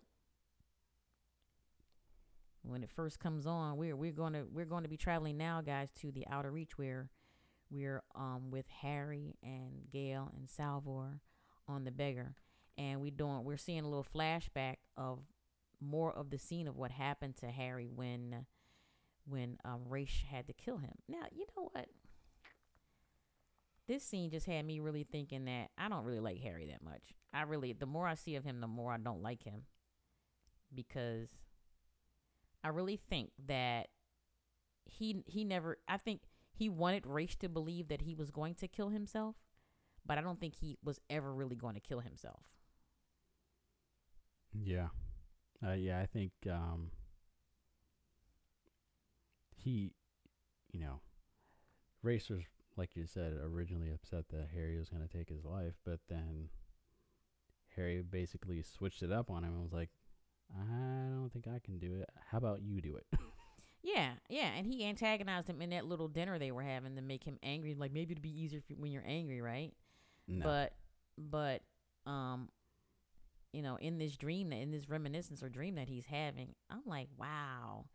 When it first comes on, we're we're going to we're going to be traveling now, guys, to the outer reach where we're um with Hari and Gaal and Salvor on the beggar, and we doing we're seeing a little flashback of more of the scene of what happened to Hari when when um Raych had to kill him. Now you know what this scene just had me really thinking that I don't really like Hari that much. I really, the more I see of him, the more I don't like him because I really think that he he never. I think he wanted Raych to believe that he was going to kill himself, but I don't think he was ever really going to kill himself.
Yeah. Uh, yeah, I think um, he, you know, Raych's, like you said, originally upset that Hari was going to take his life, but then Hari basically switched it up on him and was like, I don't think I can do it. How about you do it?
Yeah, yeah, and he antagonized him in that little dinner they were having to make him angry. Like maybe it'd be easier you, when you're angry, right?
no.
But but um you know in this dream in this reminiscence or dream that he's having i'm like wow.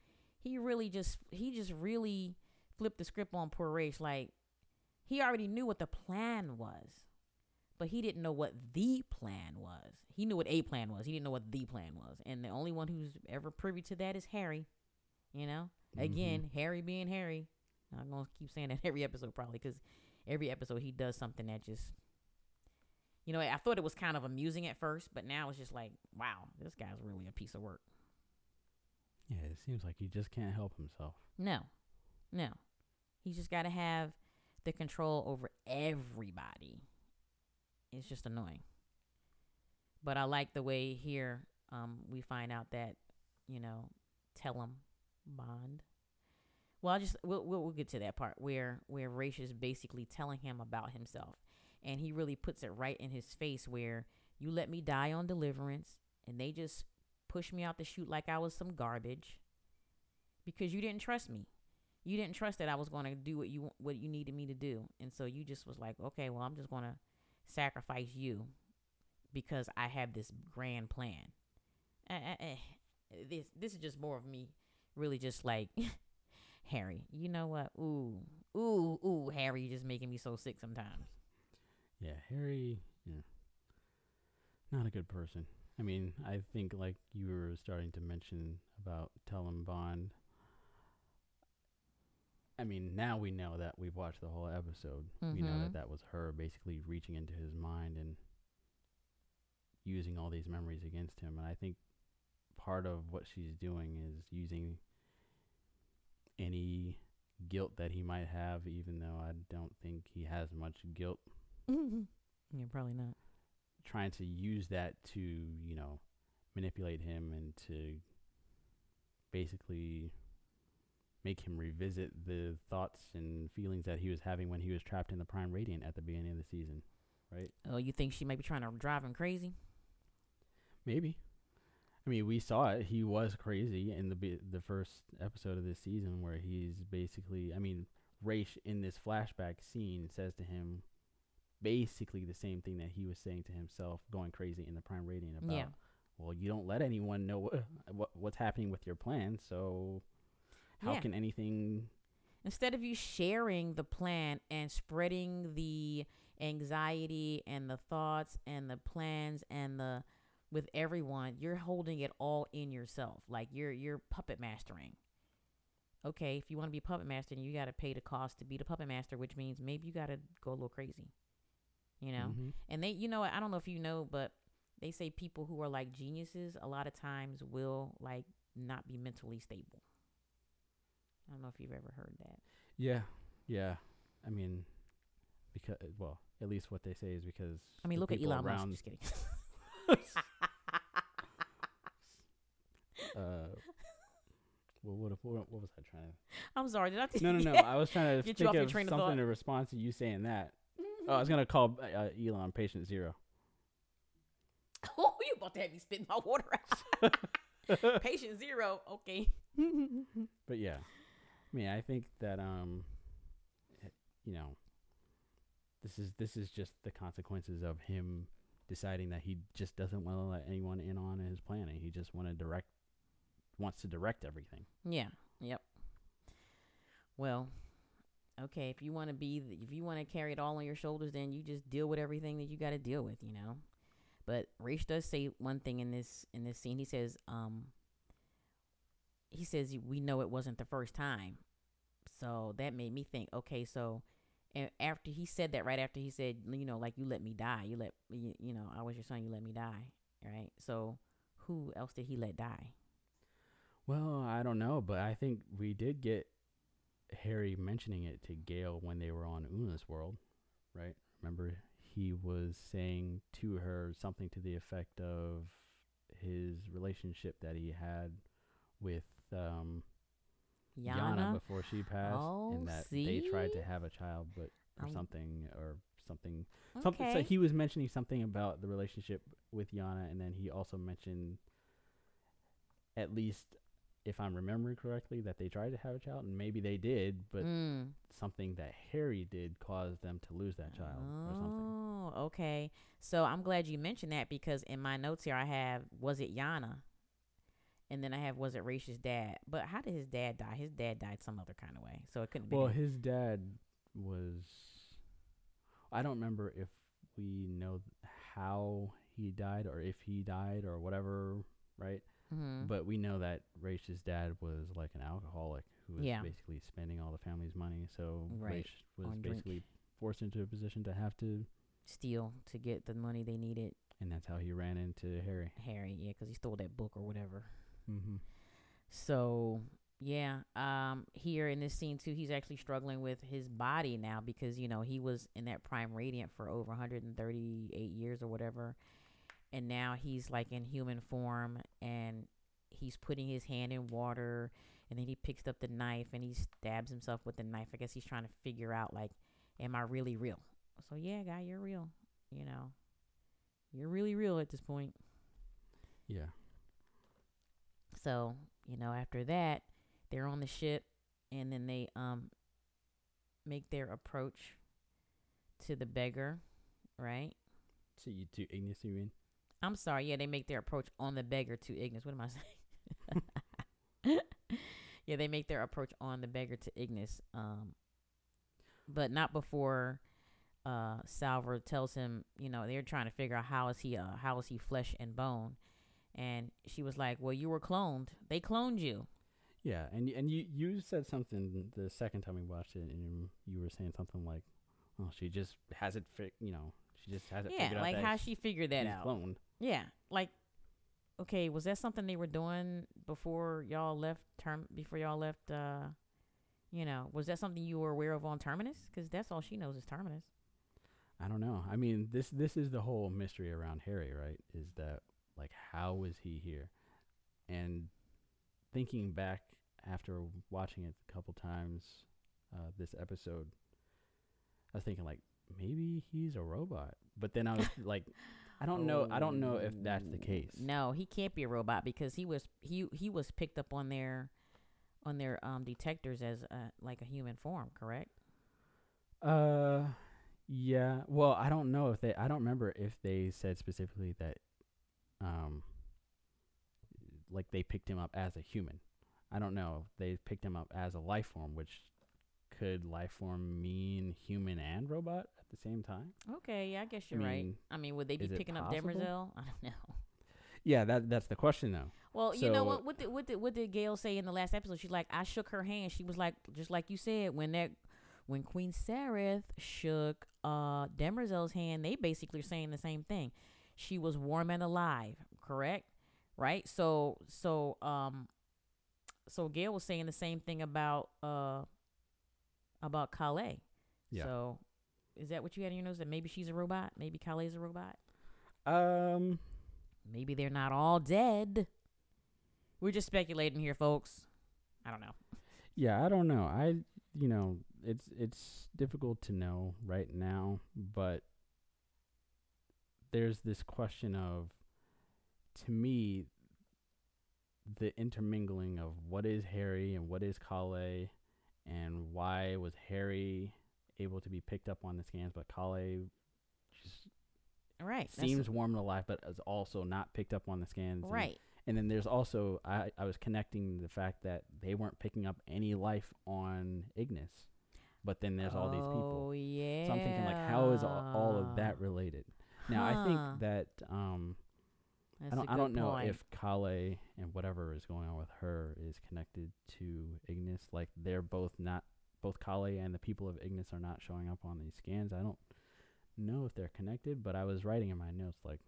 He really just he just really flipped the script on poor Raych like he already knew what the plan was but he didn't know what the plan was. He knew what a plan was. He didn't know what the plan was. And the only one who's ever privy to that is Hari you know? Again
Mhm.
Hari being Hari. I'm gonna keep saying that every episode probably because every episode he does something that just you know i thought it was kind of amusing at first but now it's just like wow this guy's really a piece of work.
Yeah, it seems like he just can't help himself.
no no. He's just got to have the control over everybody. It's just annoying. But i like the way here um we find out that you know tell him bond. Well i just we'll, we'll, we'll get to that part where where Raych is basically telling him about himself and he really puts it right in his face where you let me die on deliverance and they just pushed me out the chute like i was some garbage because you didn't trust me. You didn't trust that i was going to do what you what you needed me to do. And so you just was like okay well i'm just going to sacrifice you because i have this grand plan. Eh, eh, eh. this this is just more of me really just like Hari you know what? Ooh ooh ooh Hari you're just making me so sick sometimes
Yeah, Hari, yeah, not a good person. I mean, I think like you were starting to mention about Tellem Bond. I mean, now we know that we've watched the whole episode. We know that mm-hmm. that was her basically reaching into his mind and using all these memories against him. And I think part of what she's doing is using any guilt that he might have, even though I don't think he has much guilt
yeah probably not
trying to use that to, you know, manipulate him and to basically make him revisit the thoughts and feelings that he was having when he was trapped in the Prime Radiant at the beginning of the season, right?
oh you think she might be trying to drive him crazy
Maybe. I mean, we saw it. He was crazy in the be- the first episode of this season where he's basically, I mean, Raych in this flashback scene says to him basically the same thing that he was saying to himself going crazy in the Prime Radiant about
Yeah.
well, you don't let anyone know what, what what's happening with your plan, so how
Yeah.
can anything
instead of you sharing the plan and spreading the anxiety and the thoughts and the plans and the with everyone you're holding it all in yourself like you're you're puppet mastering okay if you want to be puppet master you got to pay the cost to be the puppet master which means maybe you got to go a little crazy you know
Mhm.
and they you know i don't know if you know but they say people who are like geniuses a lot of times will like not be mentally stable i don't know if you've ever heard that
Yeah. Yeah. I mean because well, at least what they say is because
I mean, look at Elon Musk. Just kidding.
uh well, what, what what was I trying to
I'm sorry. Did I? T-
No, no, no. I was trying to
Get you
think
off your
of
train of
something
thought.
in response to you saying that. Oh, I was gonna call uh, Elon patient zero.
oh, you about to have me spit my water out. Patient zero. Okay.
But yeah, I mean, I think that um, eh, you know, this is this is just the consequences of him deciding that he just doesn't want to let anyone in on his planning. He just want to direct, wants to direct everything.
Yeah. Yep. Well, okay. If you want to be, if you want to carry it all on your shoulders, then you just deal with everything that you got to deal with. You know. But Raych does say one thing in this in this scene. He says, um, he says we know it wasn't the first time, so that made me think. Okay, so. And after he said that, right after he said, you know, like you let me die, you let you, you know, I was your son, you let me die, right? So, who else did he let die?
Well, I don't know, but I think we did get Hari mentioning it to Gaal when they were on Una's world, right? Remember, he was saying to her something to the effect of his relationship that he had with um, Yanna,
Yanna.
before she passed,
Oh,
and that they tried to have a child, but or
Um,
something or something. Something. So
Okay.
he was mentioning something about the relationship with Yanna, and then he also mentioned at least if I'm remembering correctly, that they tried to have a child, and maybe they did, but
Mm.
something that Hari did caused them to lose that child or something.
Oh, okay. So I'm glad you mentioned that because in my notes here I have was it Yanna, and then I have was it Raych's dad. But how did his dad die? His dad died some other kind of way, so it couldn't be.
Well, his dad was. I don't remember if we know how he died or if he died or whatever, right?
Hmm
But we know that Raych's dad was like an alcoholic who was
Yeah.
basically spending all the family's money. So
Right,
Raish was
on drink.
basically forced into a position to have to,
steal to get the money they needed.
and that's how he ran into Hari.
Hari, yeah, because he stole that book or whatever.
Mm-hmm.
So yeah, um, here in this scene too, he's actually struggling with his body now because you know he was in that prime radiant for over 138 years or whatever, and now he's like in human form and he's putting his hand in water and then he picks up the knife and he stabs himself with the knife. I guess he's trying to figure out like, am I really real? So yeah, guy, you're real. You know, you're really real at this point.
Yeah.
So, you know, after that, they're on the ship and then they um make their approach to the beggar, right?
So you to Ignis, you mean?
I'm sorry, yeah, they make their approach on the beggar to Ignis. What am I saying? yeah, they make their approach on the beggar to Ignis. Um but not before uh Salvor tells him, you know, they're trying to figure out how is he uh how is he flesh and bone. And she was like, "Well, you were cloned. They cloned you."
Yeah, and and you you said something the second time we watched it, and you were saying something like, "Oh, she just has it, fi- you know, she just has it
Yeah,
figured out
like
that
how she figured that out.
cloned."
Yeah, like okay, was that something they were doing before y'all left term before y'all left uh you know, was that something you were aware of on Terminus? Cuz that's all she knows is Terminus.
I don't know. I mean, this this is the whole mystery around Hari, right? Is that like how was he here? And thinking back after watching it a couple times uh, this episode, I was thinking like maybe he's a robot. But then I was like, I don't know. I don't know if that's the case.
No, he can't be a robot because he was he he was picked up on their on their um detectors as a, like a human form, correct?
Uh, yeah. Well, I don't know if they. I don't remember if they said specifically that, um, like they picked him up as a human. I don't know. They picked him up as a life form, which could life form mean human and robot the same time?
Okay, yeah, I guess you're right.
mean,
I mean, would they be
is it
picking up
possible?
Demerzel? I don't know.
Yeah, that that's the question though.
Well, you know
So-
what? What did what did what did Gaal say in the last episode? She's like, I shook her hand. She was like, just like you said, when that when Queen Sareth shook uh Demerzel's hand, they basically are saying the same thing. She was warm and alive, correct? Right? So so um so Gaal was saying the same thing about uh about Kalle.
Yeah.
So is that what you had in your nose? That maybe she's a robot? Maybe is a robot?
Um,
Maybe they're not all dead. We're just speculating here, folks. I don't know.
yeah, I don't know. I you know, it's it's difficult to know right now, but there's this question of to me the intermingling of what is Hari and what is Kalle and why was Hari able to be picked up on the scans but Kalle just
right.
seems warm and alive but is also not picked up on the scans
right.
and then there's also I, I was connecting the fact that they weren't picking up any life on Ignis. But then there's all these people.
Oh yeah.
So I'm thinking like how is all, all of that related? Now I think that um
That's
I don't I don't know
point.
if Kalle and whatever is going on with her is connected to Ignis. Like they're both not both Kalle and the people of Ignis are not showing up on these scans. I don't know if they're connected, but I was writing in my notes like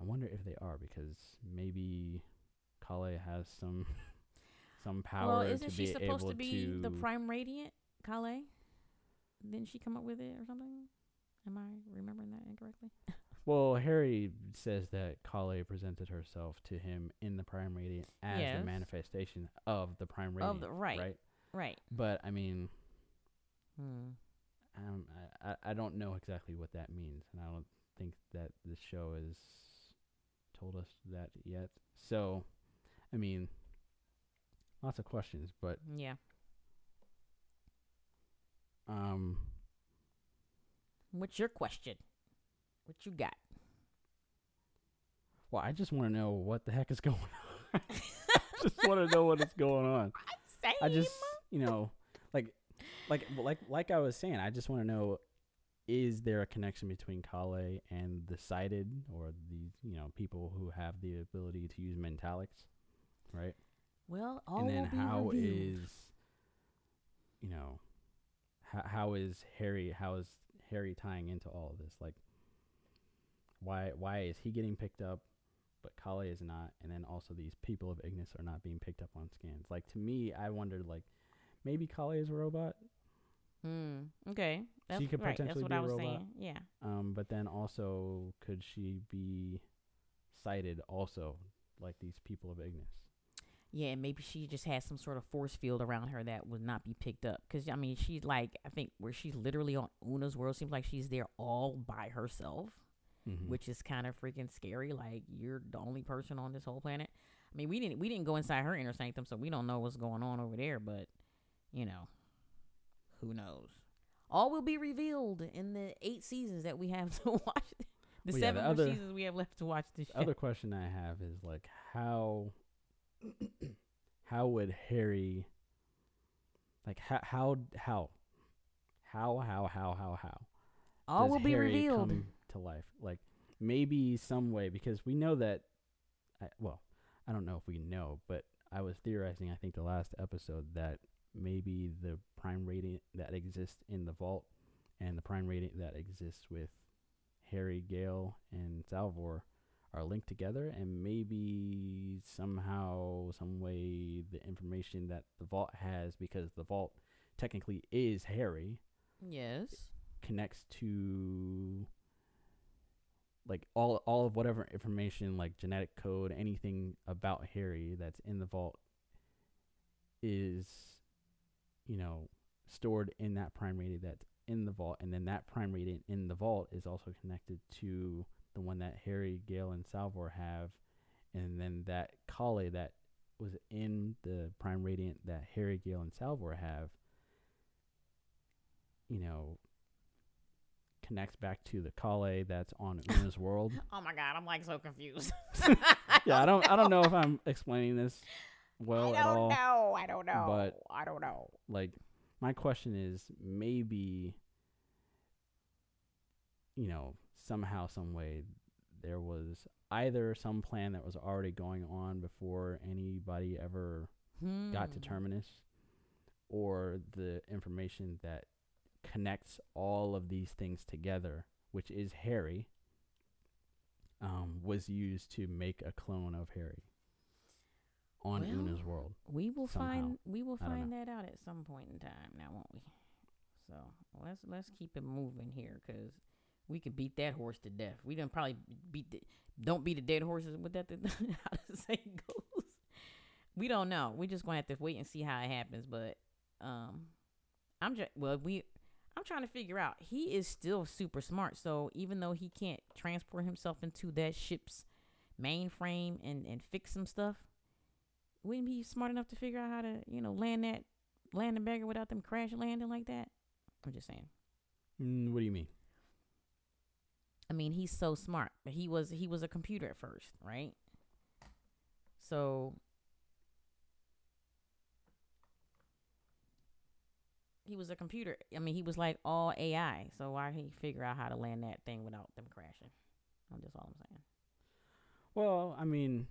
I wonder if they are because maybe Kalle has some some power
well, isn't
to
she supposed
able
to be
to
the prime radiant, Kalle? Didn't she come up with it or something? Am I remembering that incorrectly?
Well, Hari says that Kalle presented herself to him in the Prime Radiant as
Yes.
the manifestation of the Prime Radiant.
Of the right,
right?
Right.
But I mean,
Hmm.
um, I, I I don't know exactly what that means, and I don't think that the show has told us that yet. So, I mean, lots of questions, but
Yeah.
um,
What's your question? What you got?
well, I just want to know what the heck is going on. just want to know what is going on.
Same.
I just, you know, like, like, like, like I was saying, I just want to know: is there a connection between Kalle and the sighted, or these, you know, people who have the ability to use mentalics, right?
well, all
and then how is, you know, how how is Hari? How is Hari tying into all of this? Like, why why is he getting picked up, but Kalle is not? And then also these people of Ignis are not being picked up on scans. Like to me, I wondered like, maybe Kalle is a robot.
Hmm. Okay. That's
could
right.
Potentially
what
be
I
a
was
robot.
saying. Yeah.
Um, but then also could she be sighted also like these people of Ignis?
Yeah, and maybe she just has some sort of force field around her that would not be picked up. Because I mean, she's like, I think where she's literally on Una's world seems like she's there all by herself,
Mm-hmm.
which is kind of freaking scary. Like you're the only person on this whole planet. I mean, we didn't we didn't go inside her inner sanctum, so we don't know what's going on over there. But you know, who knows? All will be revealed in the eight seasons that we have to watch. The
Well, yeah, the
seven more
other-
seasons we have left to watch this show.
other question I have is like how how would Hari like how how how how how how how how
All will be revealed.
come to life like maybe some way because we know that I, well I don't know if we know but I was theorizing I think the last episode that maybe the prime radiant that exists in the vault and the prime radiant that exists with Hari Gaal and Salvor are linked together and maybe somehow some way the information that the vault has because the vault technically is Hari
yes.
connects to like all all of whatever information like genetic code anything about Hari that's in the vault is you know stored in that prime radiant that's in the vault and then that prime radiant in the vault is also connected to the one that Hari, Gaal and Salvor have and then that Kalle that was in the prime radiant that Hari, Gaal and Salvor have you know connects back to the Kalle that's on Una's world.
Oh my god, I'm like so confused.
yeah, I don't I don't know if I'm explaining this well
I
at
don't
all.
know. I don't know.
but-
I don't know.
Like my question is maybe you know, somehow some way there was either some plan that was already going on before anybody ever got to
Hmm.
Terminus or the information that connects all of these things together, which is Hari, um, was used to make a clone of Hari on
Well,
Una's world.
We will
somehow.
find we will find that out at some point in time. Now, won't we? So let's let's keep it moving here, cause we could beat that horse to death. We done probably beat the don't beat a dead horses with that. how the saying goes. We don't know. We just gonna have to wait and see how it happens. But um, I'm just well we. I'm trying to figure out. He is still super smart. So even though he can't transport himself into that ship's mainframe and and fix some stuff, wouldn't he be smart enough to figure out how to, you know, land that land the beggar without them crash landing like that? I'm just saying.
Mm, what do you mean?
I mean, he's so smart, but he was he was a computer at first, right? So he was a computer. I mean, he was like all AI. So why he figure out how to land that thing without them crashing? I'm just all I'm saying.
Well, I mean,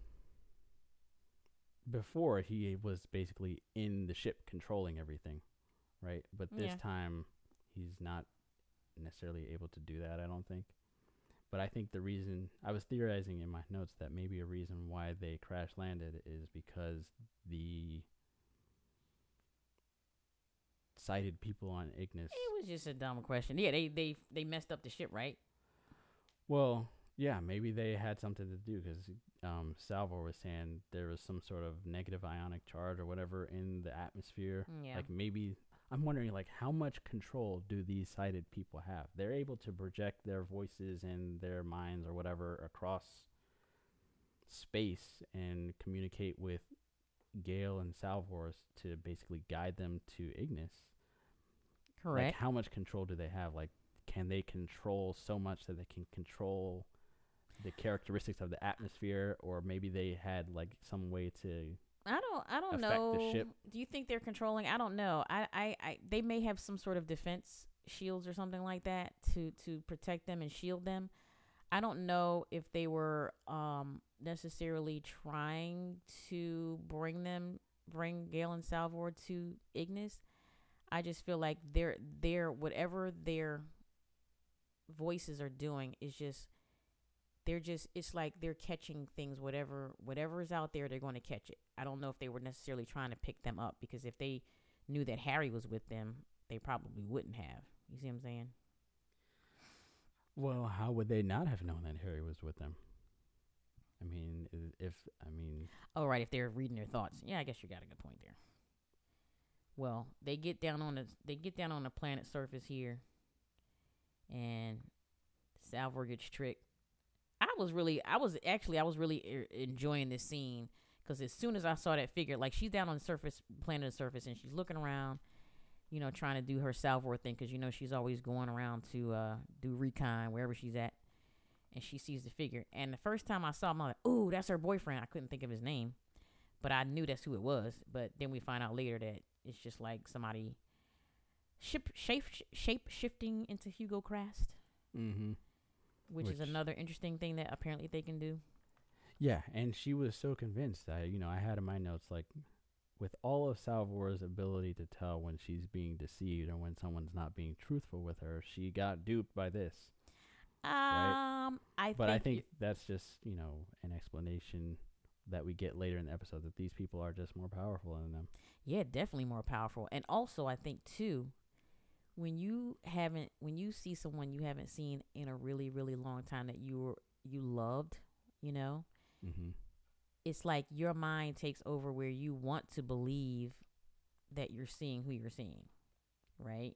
before he was basically in the ship controlling everything, right? But this
Yeah.
time he's not necessarily able to do that, I don't think. But I think the reason I was theorizing in my notes that maybe a reason why they crash landed is because the sighted people on Ignis.
It was just a dumb question. Yeah, they they they messed up the ship, right?
Well, yeah, maybe they had something to do because um, Salvor was saying there was some sort of negative ionic charge or whatever in the atmosphere.
Yeah.
Like maybe I'm wondering, like, how much control do these sighted people have? They're able to project their voices and their minds or whatever across space and communicate with Gaal and Salvor to basically guide them to Ignis.
Correct.
Like, how much control do they have? Like, can they control so much that they can control the characteristics of the atmosphere, or maybe they had like some way to
I don't. I don't know.
the ship.
Do you think they're controlling? I don't know. I, I, I. They may have some sort of defense shields or something like that to to protect them and shield them. I don't know if they were um necessarily trying to bring them bring Gaal and Salvor to Ignis. I just feel like they're they're whatever their voices are doing is just they're just it's like they're catching things whatever whatever is out there they're going to catch it. I don't know if they were necessarily trying to pick them up because if they knew that Hari was with them they probably wouldn't have. You see what i'm saying?
Well, how would they not have known that Hari was with them? I mean, if I mean,
oh right if they're reading their thoughts. Yeah i guess you got a good point there. Well they get down on the they get down on the planet surface here and salvor gets tricked was really i was actually i was really enjoying this scene because as soon as i saw that figure like she's down on the surface planet the surface and she's looking around you know trying to do her salvor thing because you know she's always going around to uh do recon wherever she's at and she sees the figure. And the first time i saw him i'm like ooh that's her boyfriend. I couldn't think of his name but i knew that's who it was. But then we find out later that it's just like somebody ship shape shape shifting into hugo crast
mm-hmm.
Which, is another interesting thing that apparently they can do
yeah, and she was so convinced. that you know, I had in my notes like, with all of Salvor's ability to tell when she's being deceived or when someone's not being truthful with her, she got duped by this.
um i
But
think
I think that's just you know an explanation that we get later in the episode that these people are just more powerful than them.
Yeah, definitely more powerful. And also, I think too, when you haven't, when you see someone you haven't seen in a really, really long time that you were you loved, you know,
Mm-hmm.
it's like your mind takes over where you want to believe that you're seeing who you're seeing, right?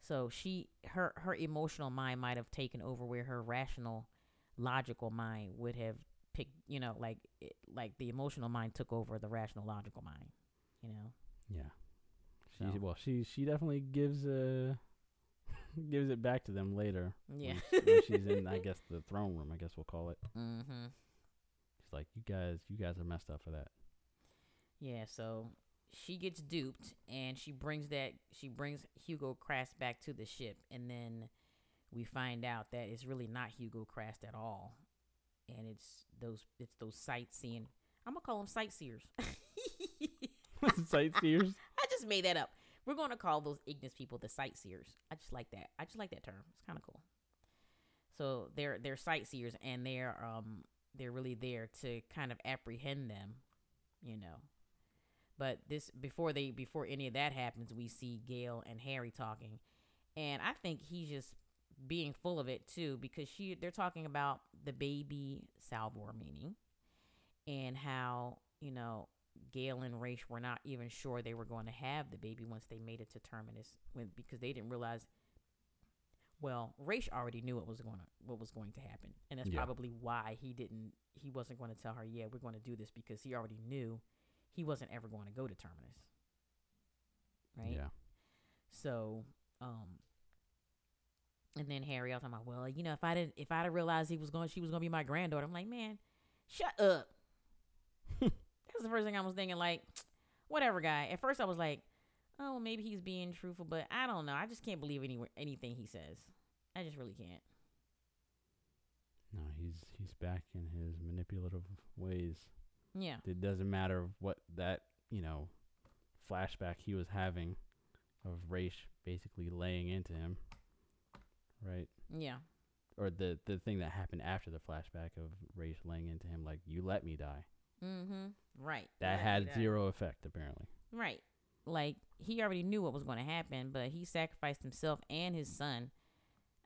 So she, her, her emotional mind might have taken over where her rational, logical mind would have picked, you know, like, it, like the emotional mind took over the rational, logical mind, you know.
Yeah. She
So.
well, she she definitely gives uh gives it back to them later.
Yeah.
when, when she's in, I guess the throne room. I guess we'll call it.
mm-hmm.
She's like, you guys, you guys are messed up for that.
Yeah, so she gets duped and she brings that she brings Hugo Crast back to the ship and then we find out that it's really not Hugo Crast at all. And it's those it's those sightseeing I'm gonna call them sightseers.
Sightseers.
Just made that up. We're gonna call those Ignis people the sightseers. I just like that. I just like that term. It's kind of cool. So they're they're sightseers and they're um they're really there to kind of apprehend them, you know. But this before they before any of that happens, we see Gaal and Hari talking, and I think he's just being full of it too because she they're talking about the baby Salvor meaning, and how you know Gaal and Raych were not even sure they were going to have the baby once they made it to Terminus when because they didn't realize well, Raych already knew what was going to what was going to happen. And that's
Yeah.
probably why he didn't he wasn't going to tell her, "Yeah, we're going to do this" because he already knew he wasn't ever going to go to Terminus. Right?
Yeah.
So, um and then Hari, I was talking about, well, you know, if I didn't if I'd have realized he was going she was going to be my granddaughter, I'm like, "Man, shut up." That's the first thing I was thinking like, whatever, guy. At first I was like, oh, maybe he's being truthful, but I don't know. I just can't believe any anything he says. I just really can't.
No, he's he's back in his manipulative ways.
Yeah.
It doesn't matter what that you know flashback he was having of Raych basically laying into him, right?
Yeah.
Or the the thing that happened after the flashback of Raych laying into him, like you let me die.
Mm-hmm. Right.
That
Right,
had
right.
zero effect apparently.
Right. Like he already knew what was going to happen, but he sacrificed himself and his son.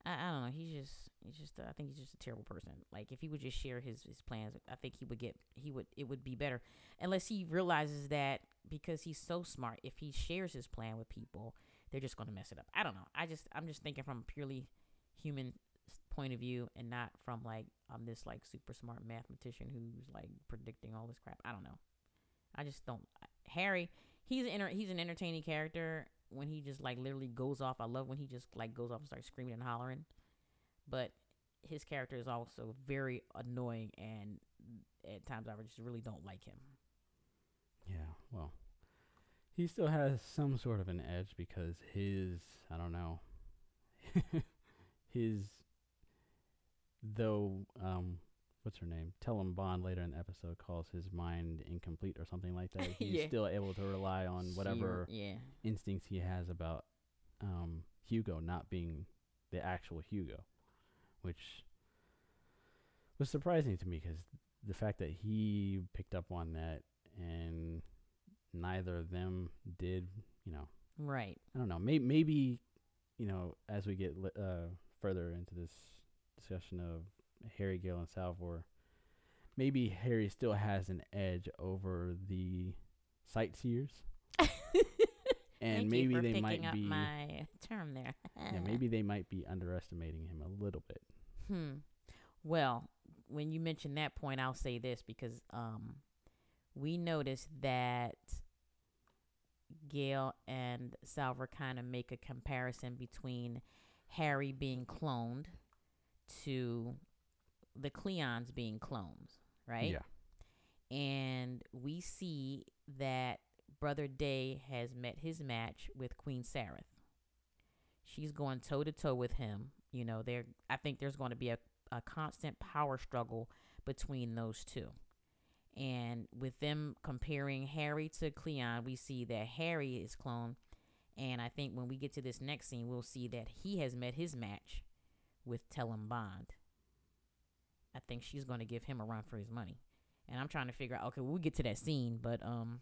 I, I don't know. He's just, he's just. Uh, I think he's just a terrible person. Like if he would just share his his plans, I think he would get. He would. It would be better, unless he realizes that because he's so smart. If he shares his plan with people, they're just going to mess it up. I don't know. I just. I'm just thinking from a purely human s- point of view, and not from like I'm this like super smart mathematician who's like predicting all this crap. I don't know. I just don't. Hari, he's an enter, he's an entertaining character when he just like literally goes off. I love when he just like goes off and starts screaming and hollering. But his character is also very annoying, and at times I just really don't like him.
Yeah, well, he still has some sort of an edge because his, I don't know, his, though, um, what's her name? Tellem Bond later in the episode calls his mind incomplete or something like that. He's
Yeah.
still able to rely on whatever
yeah,
instincts he has about um, Hugo not being the actual Hugo, which was surprising to me because the fact that he picked up on that and neither of them did, you know,
right.
I don't know, maybe maybe you know as we get li- uh, further into this discussion of Hari, Gaal, and Salvor, maybe Hari still has an edge over the sightseers. and
Thank
maybe
you for
they
picking
might
up
be
my term there.
yeah, maybe they might be underestimating him a little bit.
Hmm. Well, when you mention that point, I'll say this because um, we noticed that Gaal and Salvor kind of make a comparison between Harry being cloned to the Cleons being clones, right?
Yeah.
And we see that Brother Day has met his match with Queen Sareth. She's going toe to toe with him. You know, there I think there's going to be a, a constant power struggle between those two. And with them comparing Hari to Cleon, we see that Hari is clone. And I think when we get to this next scene, we'll see that he has met his match with Tellem Bond. I think she's going to give him a run for his money. And I'm trying to figure out, okay, we'll get to that scene, but um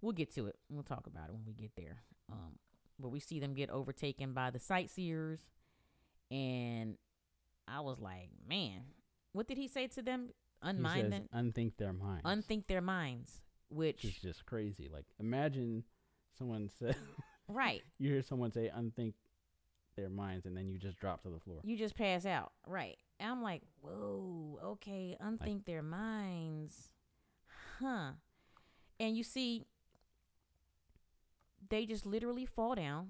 we'll get to it. We'll talk about it when we get there. Um but we see them get overtaken by the sightseers and I was like, man, what did he say to them?
He
Unmind
says,
them,
unthink their minds.
unthink their minds,
which is just crazy. Like imagine someone said
right,
you hear someone say unthink their minds and then you just drop to the floor.
you just pass out, right? And I'm like, whoa, okay, unthink their minds, huh? And you see, they just literally fall down.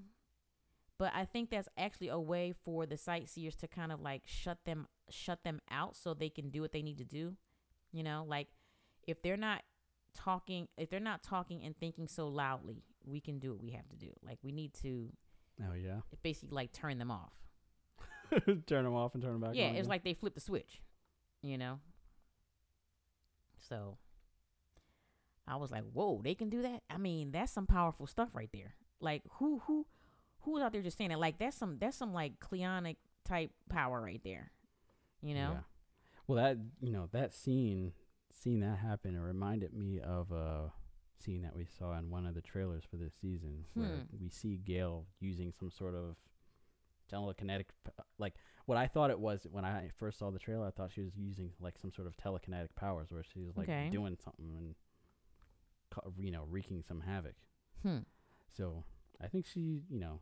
But I think that's actually a way for the sightseers to kind of like shut them shut them out so they can do what they need to do. You know, like if they're not talking if they're not talking and thinking so loudly, we can do what we have to do. Like we need to
Oh yeah.
It basically like turn them off.
turn them off and turn them back on?
yeah,
on.
it's like they flip the switch, you know. So I was like, "Whoa, they can do that." I mean, that's some powerful stuff right there. Like, who who who's out there just saying it? Like, that's some that's some like Cleonic type power right there. You know?
Yeah. Well, that you know that scene, seeing that happen, it reminded me of a scene that we saw in one of the trailers for this season, where
Hmm.
we see Gaal using some sort of telekinetic, like what I thought it was when I first saw the trailer. I thought she was using like some sort of telekinetic powers, where she was like
Okay.
doing something and, you know, wreaking some havoc.
Hmm.
So I think she, you know,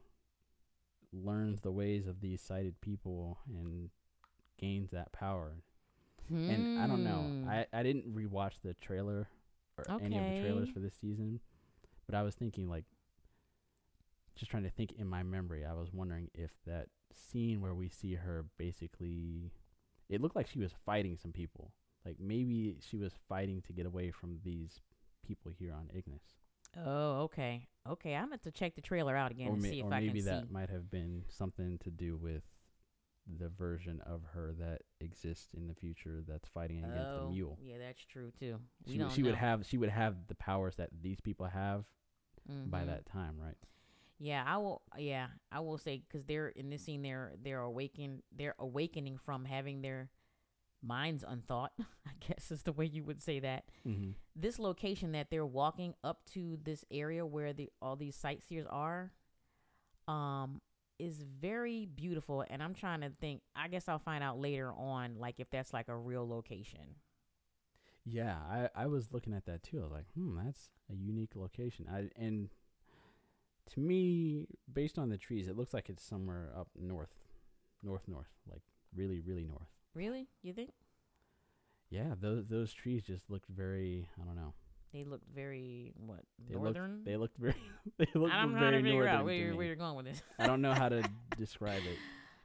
learns the ways of these sighted people and gains that power. And I don't know.
Hmm.
I, I didn't rewatch the trailer or any of the trailers for this season, but I was thinking like just trying to think in my memory. I was wondering if that scene where we see her basically it looked like she was fighting some people. Like maybe she was fighting to get away from these people here on Ignis.
Oh, okay. Okay, I'm going to check the trailer out again
or
and
ma-
see if I can see.
or maybe that might have been something to do with the version of her that exists in the future that's fighting against
oh,
the mule.
Yeah, that's true too. We
She, she would have she would have the powers that these people have by
Mhm.
that time, right?
Yeah, I will. Yeah, I will say because they're in this scene. They're they're awaken. They're awakening from having their minds unthought. I guess is the way you would say that.
Mm-hmm.
This location that they're walking up to this area where the all these sightseers are, um, is very beautiful. And I'm trying to think. I guess I'll find out later on, like if that's like a real location.
Yeah, I I was looking at that too. I was like, hmm, that's a unique location. I and to me, based on the trees, it looks like it's somewhere up north, north, north, like really, really north.
Really, you think?
Yeah, those those trees just looked very. I don't know.
They looked very what
They looked-
northern.
They looked very. They looked
I'm trying
very
to figure
northern
out where
to
you're,
me.
where you're going with this.
I don't know how to describe it.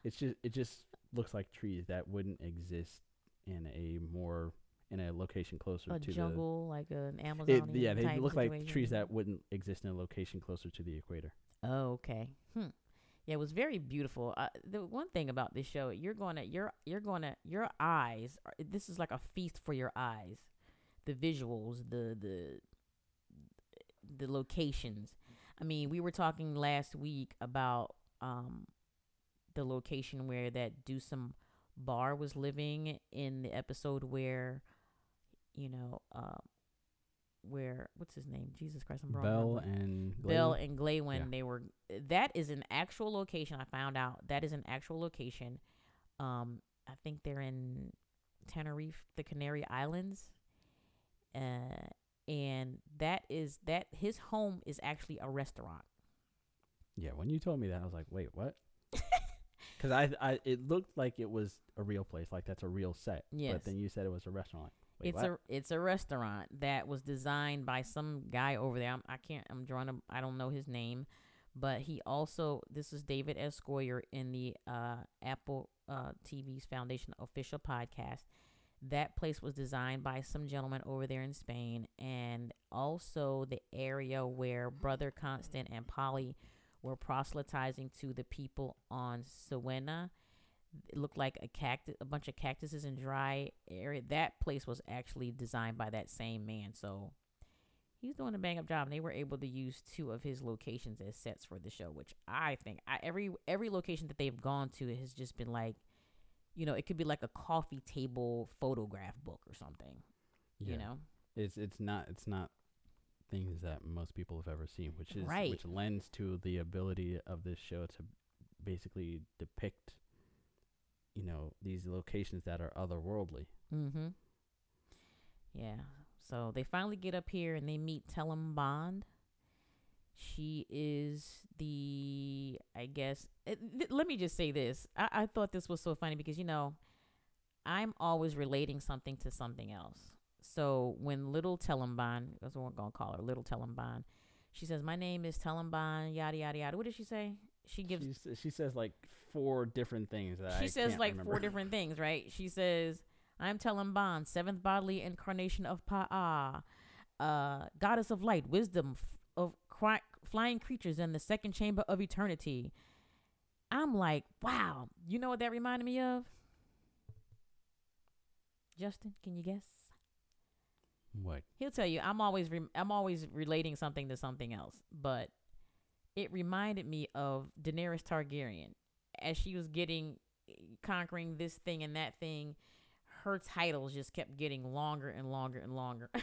It's just it just looks like trees that wouldn't exist in a more in a location closer
A
to
jungle, like an. Amazon.
Yeah, they look like trees that wouldn't exist in a location closer to the equator.
Oh, okay. Hmm. Yeah, it was very beautiful. Uh, the one thing about this show, you're gonna, you're, you're gonna, your eyes. Are, this is like a feast for your eyes. The visuals, the the the locations. I mean, we were talking last week about um the location where that Dewsome Bar was living in the episode where, you know, uh, where what's his name? Jesus Christ, I'm a Bel
and Bel
and Glawen,
Yeah.
they were that is an actual location. I found out that is an actual location. Um, I think they're in Tenerife, the Canary Islands. Uh, and that is that his home is actually a restaurant.
Yeah, when you told me that, I was like, wait, what? Because I, I, it looked like it was a real place, like that's a real set.
Yes.
But then you said it was a restaurant. Wait,
it's
what?
a it's a restaurant that was designed by some guy over there. I'm, I can't I'm drawing a I don't know his name, but he also this is David S. Goyer in the uh, Apple uh, TV's Foundation official podcast. That place was designed by some gentleman over there in Spain, and also the area where Brother Constant and Poly were proselytizing to the people on Siwenna it looked like a cactus, a bunch of cactuses and dry area. That place was actually designed by that same man. So he's doing a bang up job. And they were able to use two of his locations as sets for the show, which I think I, every every location that they've gone to has just been like, you know, it could be like a coffee table photograph book or something.
yeah.
You know,
it's it's not it's not things that most people have ever seen, which is
Right.
which lends to the ability of this show to basically depict, you know, these locations that are otherworldly.
Mm-hmm. Yeah. So they finally get up here and they meet Tellem Bond. She is the, I guess. eh, th- let me just say this. I, I thought this was so funny because you know, I'm always relating something to something else. So when little Tellem Bond, that's what we're gonna call her, little Tellem Bond. She says, "My name is Tellem Bond." Yada yada yada. What did she say? She gives
She she says like four different things that
she
I
says like
remember.
four different things, right? She says, "I'm Tellem Bond, seventh bodily incarnation of Pa'a, uh, goddess of light, wisdom flying creatures in the second chamber of eternity." I'm like, wow. You know what that reminded me of? Justin, can you guess?
what?
He'll tell you. I'm always re- I'm always relating something to something else, but it reminded me of Daenerys Targaryen as she was getting conquering this thing and that thing. Her titles just kept getting longer and longer and longer.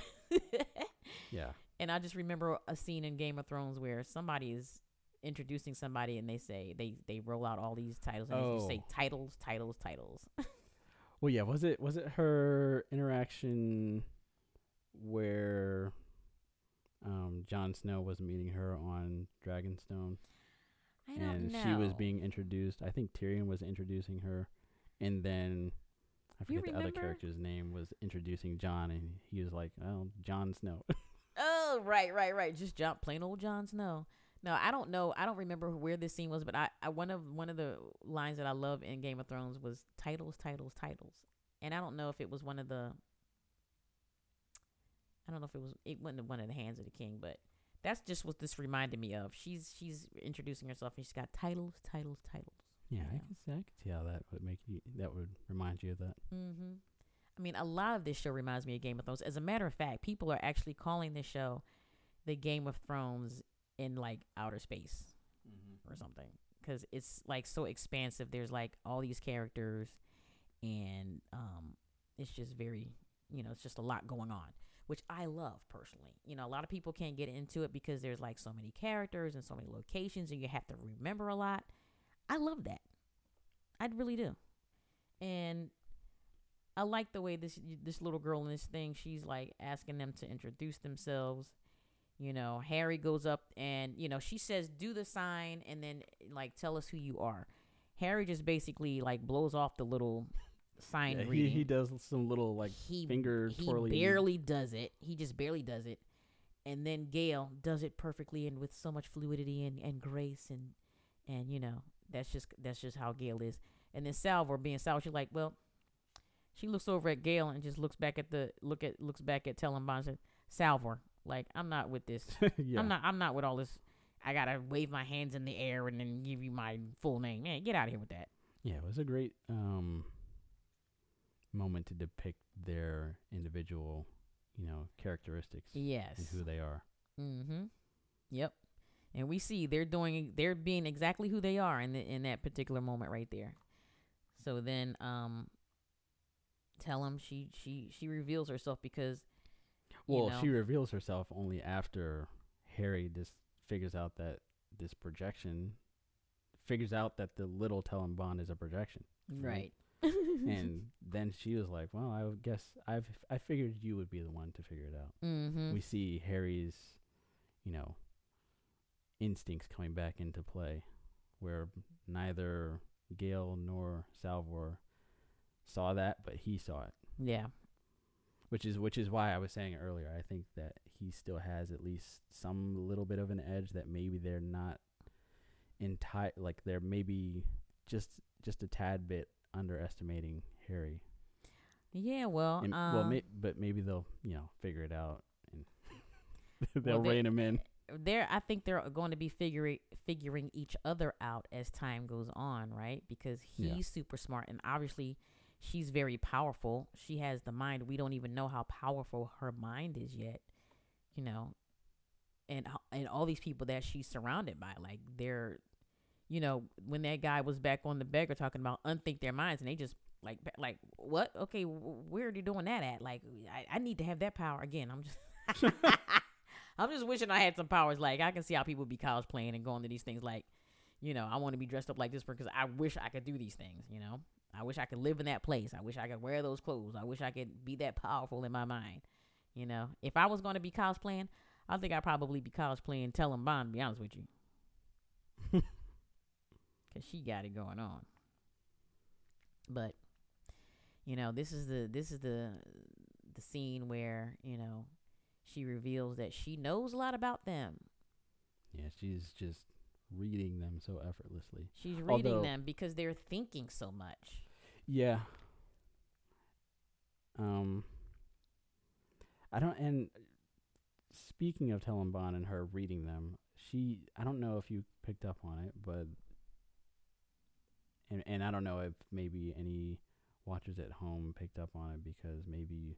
Yeah.
And I just remember a scene in Game of Thrones where somebody is introducing somebody and they say they they roll out all these titles and they just say
Oh.
titles, titles, titles.
Well, yeah. Was it was it her interaction where um Jon Snow was meeting her on Dragonstone?
I don't
and
know.
she was being introduced. I think Tyrion was introducing her, and then I forget the other character's name was introducing Jon, and he was like, "Oh, Jon Snow."
Oh, right, right, right. Just jump plain old Jon Snow. No, I don't know. I don't remember where this scene was, but I, I one of one of the lines that I love in Game of Thrones was titles, titles, titles. And I don't know if it was one of the I don't know if it was it wasn't one of the hands of the king, but that's just what this reminded me of. She's she's introducing herself and she's got titles, titles, titles.
yeah, I
Yeah.
can see. I can see how that would make you. That would remind you of that.
Mm-hmm. I mean, a lot of this show reminds me of Game of Thrones. As a matter of fact, people are actually calling this show the Game of Thrones in like outer space or something because it's like so expansive. There's like all these characters, and um, it's just very, you know, it's just a lot going on, which I love personally. You know, a lot of people can't get into it because there's like so many characters and so many locations, and you have to remember a lot. I love that. I really do, and I like the way this this little girl in this thing. She's like asking them to introduce themselves. You know, Hari goes up and you know she says, "Do the sign," and then like tell us who you are. Hari just basically like blows off the little sign
Yeah, he,
reading.
he does some little like
he
finger
he
twirly.
barely does it. He just barely does it. And then Gaal does it perfectly and with so much fluidity and, and grace and and you know, that's just that's just how Gaal is. And then Salvor being Salvor, she's like, well, she looks over at Gaal and just looks back at the look at looks back at Tellem Bond and Salvor, like I'm not with this.
yeah.
I'm not I'm not with all this I gotta wave my hands in the air and then give you my full name. Man, get out of here with that.
Yeah, it was a great um moment to depict their individual, you know, characteristics
Yes.
and who they are.
Mm-hmm. Yep. And we see they're doing they're being exactly who they are in the, in that particular moment right there. So then um Tellem she she she reveals herself because you
Well,
know,
she reveals herself only after Hari just figures out that this projection figures out that the little Tellem Bond is a projection.
right.
and then she was like, "Well, I guess I've I figured you would be the one to figure it out."
mm-hmm.
We see Hari's, you know, instincts coming back into play, where neither Gaal nor Salvor saw that, but he saw it,
yeah.
which is which is why I was saying earlier. I think that he still has at least some little bit of an edge that maybe they're not entire like they're maybe just just a tad bit underestimating Hari.
Yeah, well,
And-
um,
well, may, but maybe they'll you know figure it out and they'll
Well,
rein him in.
they're I think they're going to be figuring figuring each other out as time goes on, right? Because he's
Yeah.
super smart and obviously she's very powerful. She has the mind. We don't even know how powerful her mind is yet, you know. And uh, and all these people that she's surrounded by, like they're, you know, when that guy was back on the beggar talking about unthink their minds, and they just like like what? Okay, where are they doing that at? Like I, I need to have that power again. I'm just. I'm just wishing I had some powers. Like I can see how people be cosplaying and going to these things. Like, you know, I want to be dressed up like this because I wish I could do these things. You know, I wish I could live in that place. I wish I could wear those clothes. I wish I could be that powerful in my mind. You know, if I was going to be cosplaying, I think I'd probably be cosplaying Tellem Bond. To be honest with you, because she got it going on. But you know, this is the this is the the scene where you know she reveals that she knows a lot about them.
Yeah, she's just reading them so effortlessly.
She's reading
Although-
them because they're thinking so much.
Yeah. Um. I don't. And speaking of Tellem Bond and her reading them, she. I don't know if you picked up on it, but. And and I don't know if maybe any watchers at home picked up on it because maybe.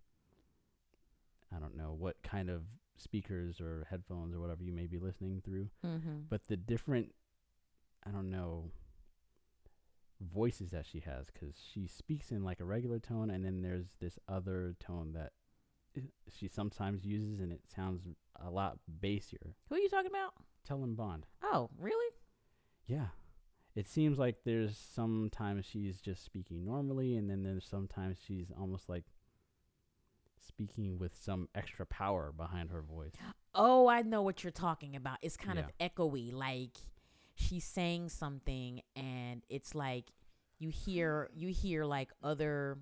I don't know what kind of speakers or headphones or whatever you may be listening through.
Mm-hmm.
but the different i don't know voices that she has because she speaks in like a regular tone and then there's this other tone that eh, she sometimes uses and it sounds a lot bassier
Who are you talking about?
Tellem Bond
Oh, really?
yeah it seems like there's sometimes she's just speaking normally and then there's sometimes she's almost like speaking with some extra power behind her voice
Oh, I know what you're talking about. It's kind
Yeah.
of echoey, like she's saying something, and it's like you hear you hear like other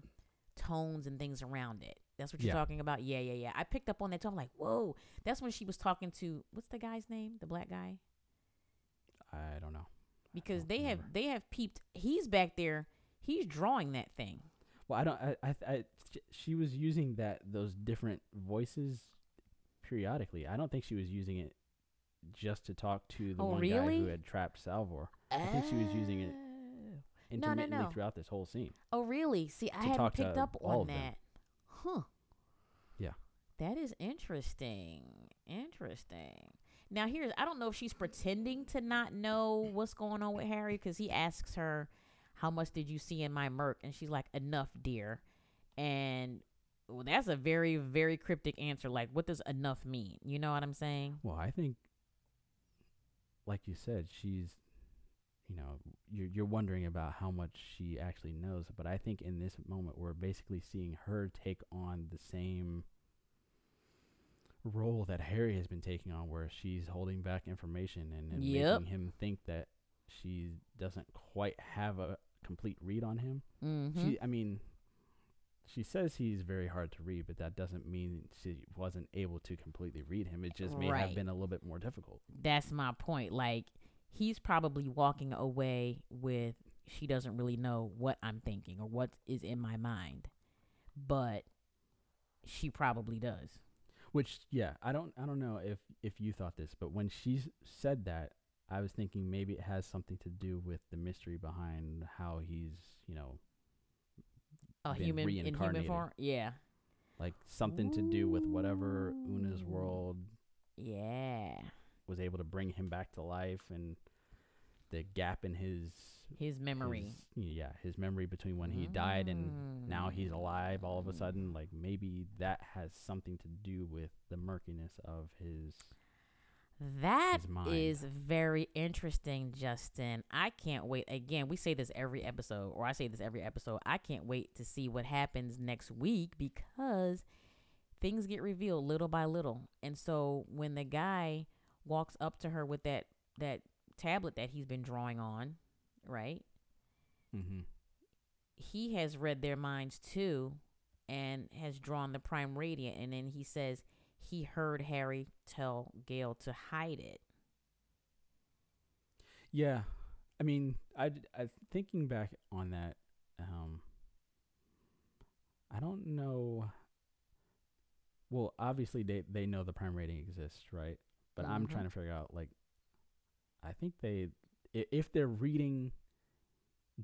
tones and things around it. That's what you're
Yeah.
talking about. Yeah, yeah, yeah. I picked up on that tone. I'm like, whoa, that's when she was talking to what's the guy's name? The black guy.
i don't know
Because
don't
they have they have peeped. He's back there. He's drawing that thing.
Well, I don't. I, I, I, she was using that those different voices periodically. I don't think she was using it just to talk to the
Oh,
one guy who had trapped Salvor I think she was using it
Oh. no,
intermittently
no.
throughout this whole scene.
Oh, really? See, I hadn't picked up on that. Huh.
Yeah.
That is interesting. Interesting. Now, here's I don't know if she's pretending to not know what's going on with Hari because he asks her, How much did you see in my Merc? And she's like, Enough, dear. And well, that's a very, very cryptic answer. Like, what does enough mean? You know what I'm saying?
Well, I think, like you said, she's, you know, you're you're wondering about how much she actually knows. But I think in this moment, we're basically seeing her take on the same role that Hari has been taking on, where she's holding back information and, and
Yep.
making him think that she doesn't quite have a complete read on him.
Mm-hmm.
She, I mean, she says he's very hard to read, but that doesn't mean she wasn't able to completely read him. It just may
Right.
have been a little bit more difficult.
That's my point. Like he's probably walking away with she doesn't really know what I'm thinking or what is in my mind, but she probably does.
Which, yeah, I don't, I don't know if if you thought this, but when she said that, I was thinking maybe it has something to do with the mystery behind how he's, you know,
A human in human form. Yeah.
like something to do with whatever Una's world
Yeah.
was able to bring him back to life, and the gap in his
His memory.
his- yeah, his memory between when he died and now he's alive all of a
Mm.
sudden like maybe that has something to do with the murkiness of his
That is very interesting, Justin. I can't wait. Again, we say this every episode, or I say this every episode. I can't wait to see what happens next week because things get revealed little by little. And so when the guy walks up to her with that that tablet that he's been drawing on, right?
mm-hmm.
he has read their minds too and has drawn the prime radiant and then he says he heard Hari tell Gaal to hide it.
Yeah. I mean I, I thinking back on that um i don't know. Well obviously they they know the prime radiant exists right? But i'm
Mhm.
trying to figure out like i think they if they're reading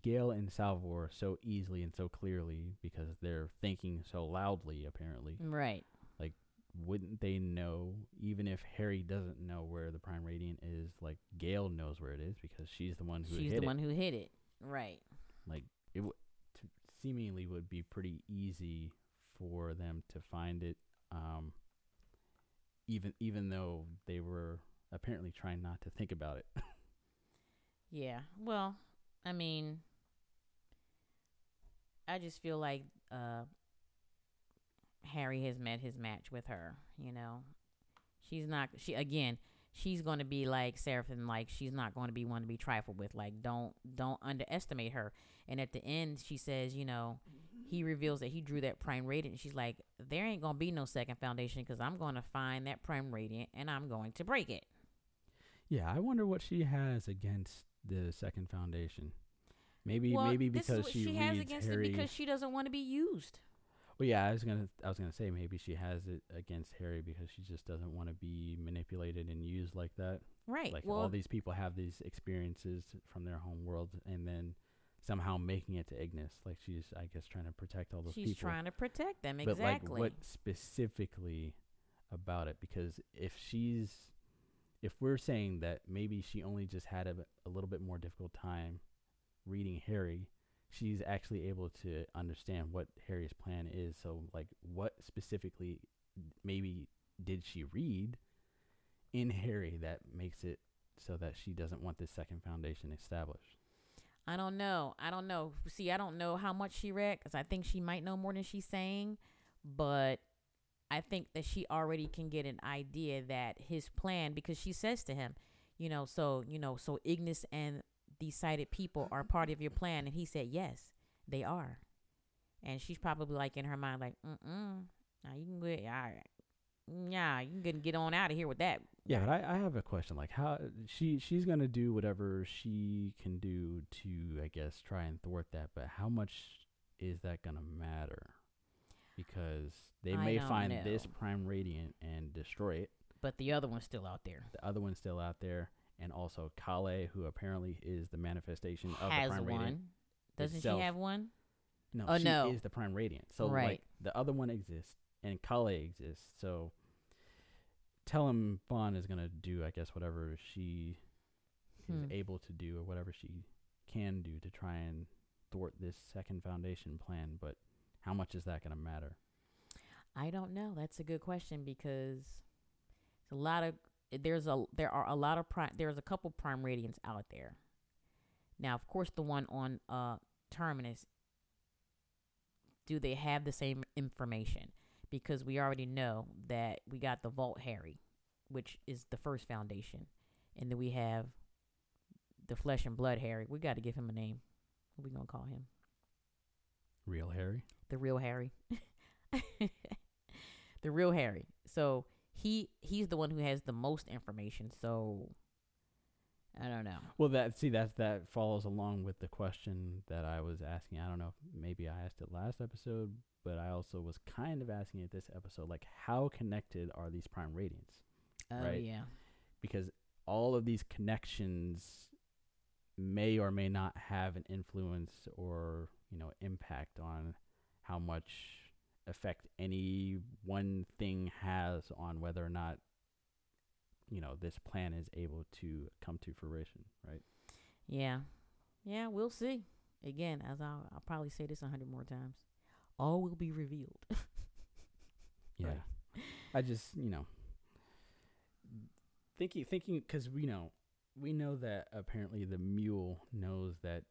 Gaal and Salvor so easily and so clearly because they're thinking so loudly apparently.
Right
wouldn't they know even if Hari doesn't know where the prime radiant is like Gaal knows where it is because she's the one who
she's the
it.
one who hit it. Right.
Like it w- to seemingly would be pretty easy for them to find it um even even though they were apparently trying not to think about it.
Yeah. Well i mean i just feel like uh Hari has met his match with her you know? She's not she again she's going to be like seraphim like she's not going to be one to be trifled with like don't don't underestimate her. And at the end she says you know he reveals that he drew that prime radiant. And she's like there ain't going to be no second foundation because i'm going to find that prime radiant and i'm going to break it.
Yeah i wonder what she has against the second foundation. Maybe
well,
maybe because
what
she,
she has against
Hari
it because she doesn't want to be used
Well, yeah, I was gonna, I was gonna say maybe she has it against Hari because she just doesn't want to be manipulated and used like that.
right
Like
well
all these people have these experiences from their home world, and then somehow making it to Ignis. Like she's, I guess, trying to protect all those
she's
people.
She's trying to protect them
but
exactly
like, what specifically about it? Because if she's, if we're saying that maybe she only just had a, a little bit more difficult time reading Hari, she's actually able to understand what Hari's plan is. So, like, what specifically maybe did she read in Hari that makes it so that she doesn't want this second foundation established?
I don't know. I don't know. See, I don't know how much she read because I think she might know more than she's saying, but I think that she already can get an idea that his plan because she says to him, you know, so you know, so Ignis and these sighted people are part of your plan, and he said yes, they are, and she's probably like in her mind like, mm mm, now you can get, all right, yeah, you can get on out of here with that.
Yeah, but I, I have a question. Like, how she she's gonna do whatever she can do to, I guess, try and thwart that. But how much is that gonna matter? Because they
I
may find this prime radiant and destroy it.
But the other one's still out there.
The other one's still out there, and also Kalle, who apparently is the manifestation of the
Has
prime
one.
radiant.
Doesn't
itself.
she have one?
No,
Oh,
she
no.
is the prime radiant. So like
Right.
the other one exists, and Kalle exists. So tell him Vaughn is gonna do, I guess, whatever she is
Hmm.
able to do or whatever she can do to try and thwart this second foundation plan. But how much is that gonna matter?
I don't know. That's a good question because it's a lot of there's a there are a lot of prime there's a couple prime radiants out there. Now, of course, the one on uh terminus. Do they have the same information? Because we already know that we got the Vault Hari, which is the first foundation, and then we have the Flesh and Blood Hari. We got to give him a name. What we gonna call him?
Real Hari?
the real Hari. the real Hari. So he he's the one who has the most information. So I don't know.
Well, that see that that follows along with the question that I was asking. I don't know maybe I asked it last episode, but I also was kind of asking it this episode. Like, how connected are these prime radiants?
Oh
Right.
yeah.
Because all of these connections may or may not have an influence or you know impact on how much effect any one thing has on whether or not you know this plan is able to come to fruition right
Yeah. Yeah, we'll see. Again, as I'll, I'll probably say this a hundred more times. All will be revealed.
yeah
Right.
i just you know thinking thinking because we know we know that apparently the mule knows that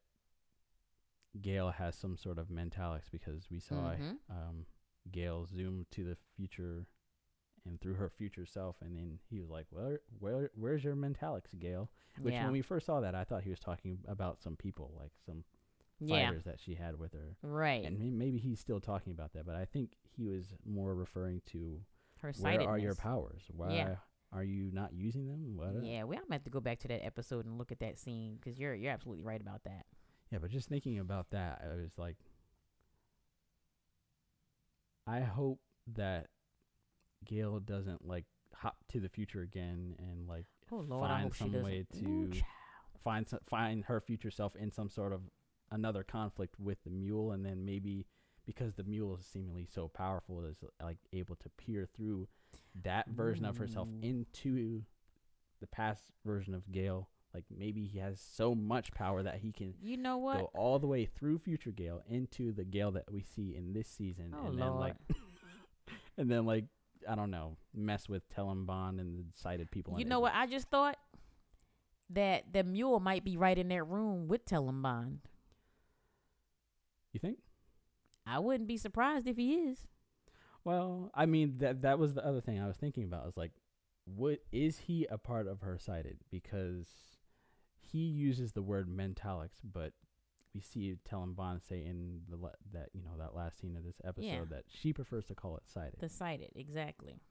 Gaal has some sort of mentalics because we saw
Mhm.
um, Gaal zoomed to the future and through her future self, and then he was like, "Where, where, where's your mentalics, Gaal?" Which
yeah.
when we first saw that, I thought he was talking about some people, like some
yeah.
fighters that she had with her,
Right.
and maybe he's still talking about that, but I think he was more referring to
Her
where are your powers? Why
Yeah.
are you not using them? What?
Yeah, we I'm have to go back to that episode and look at that scene because you're you're absolutely right about that.
Yeah, but just thinking about that, I was like, I hope that Gaal doesn't like hop to the future again and like
Oh Lord,
find some way to
child.
find some, find her future self in some sort of another conflict with the mule, and then maybe because the mule is seemingly so powerful, is like able to peer through that version of herself into the past version of Gaal. Like maybe he has so much power that he can
You know what?
go all the way through future Gaal into the Gaal that we see in this season,
Oh
and
Lord.
then like, and then like I don't know, mess with Tellem Bond and the sighted people.
you know what? I just thought that the mule might be right in that room with Tellem Bond.
You think?
I wouldn't be surprised if he is.
Well, I mean that that was the other thing I was thinking about. Is like, what is he a part of her sighted? Because he uses the word mentalics, but we see Tellem Bond say in the la- that you know that last scene of this episode
Yeah.
that she prefers to call it sighted.
The sighted, exactly.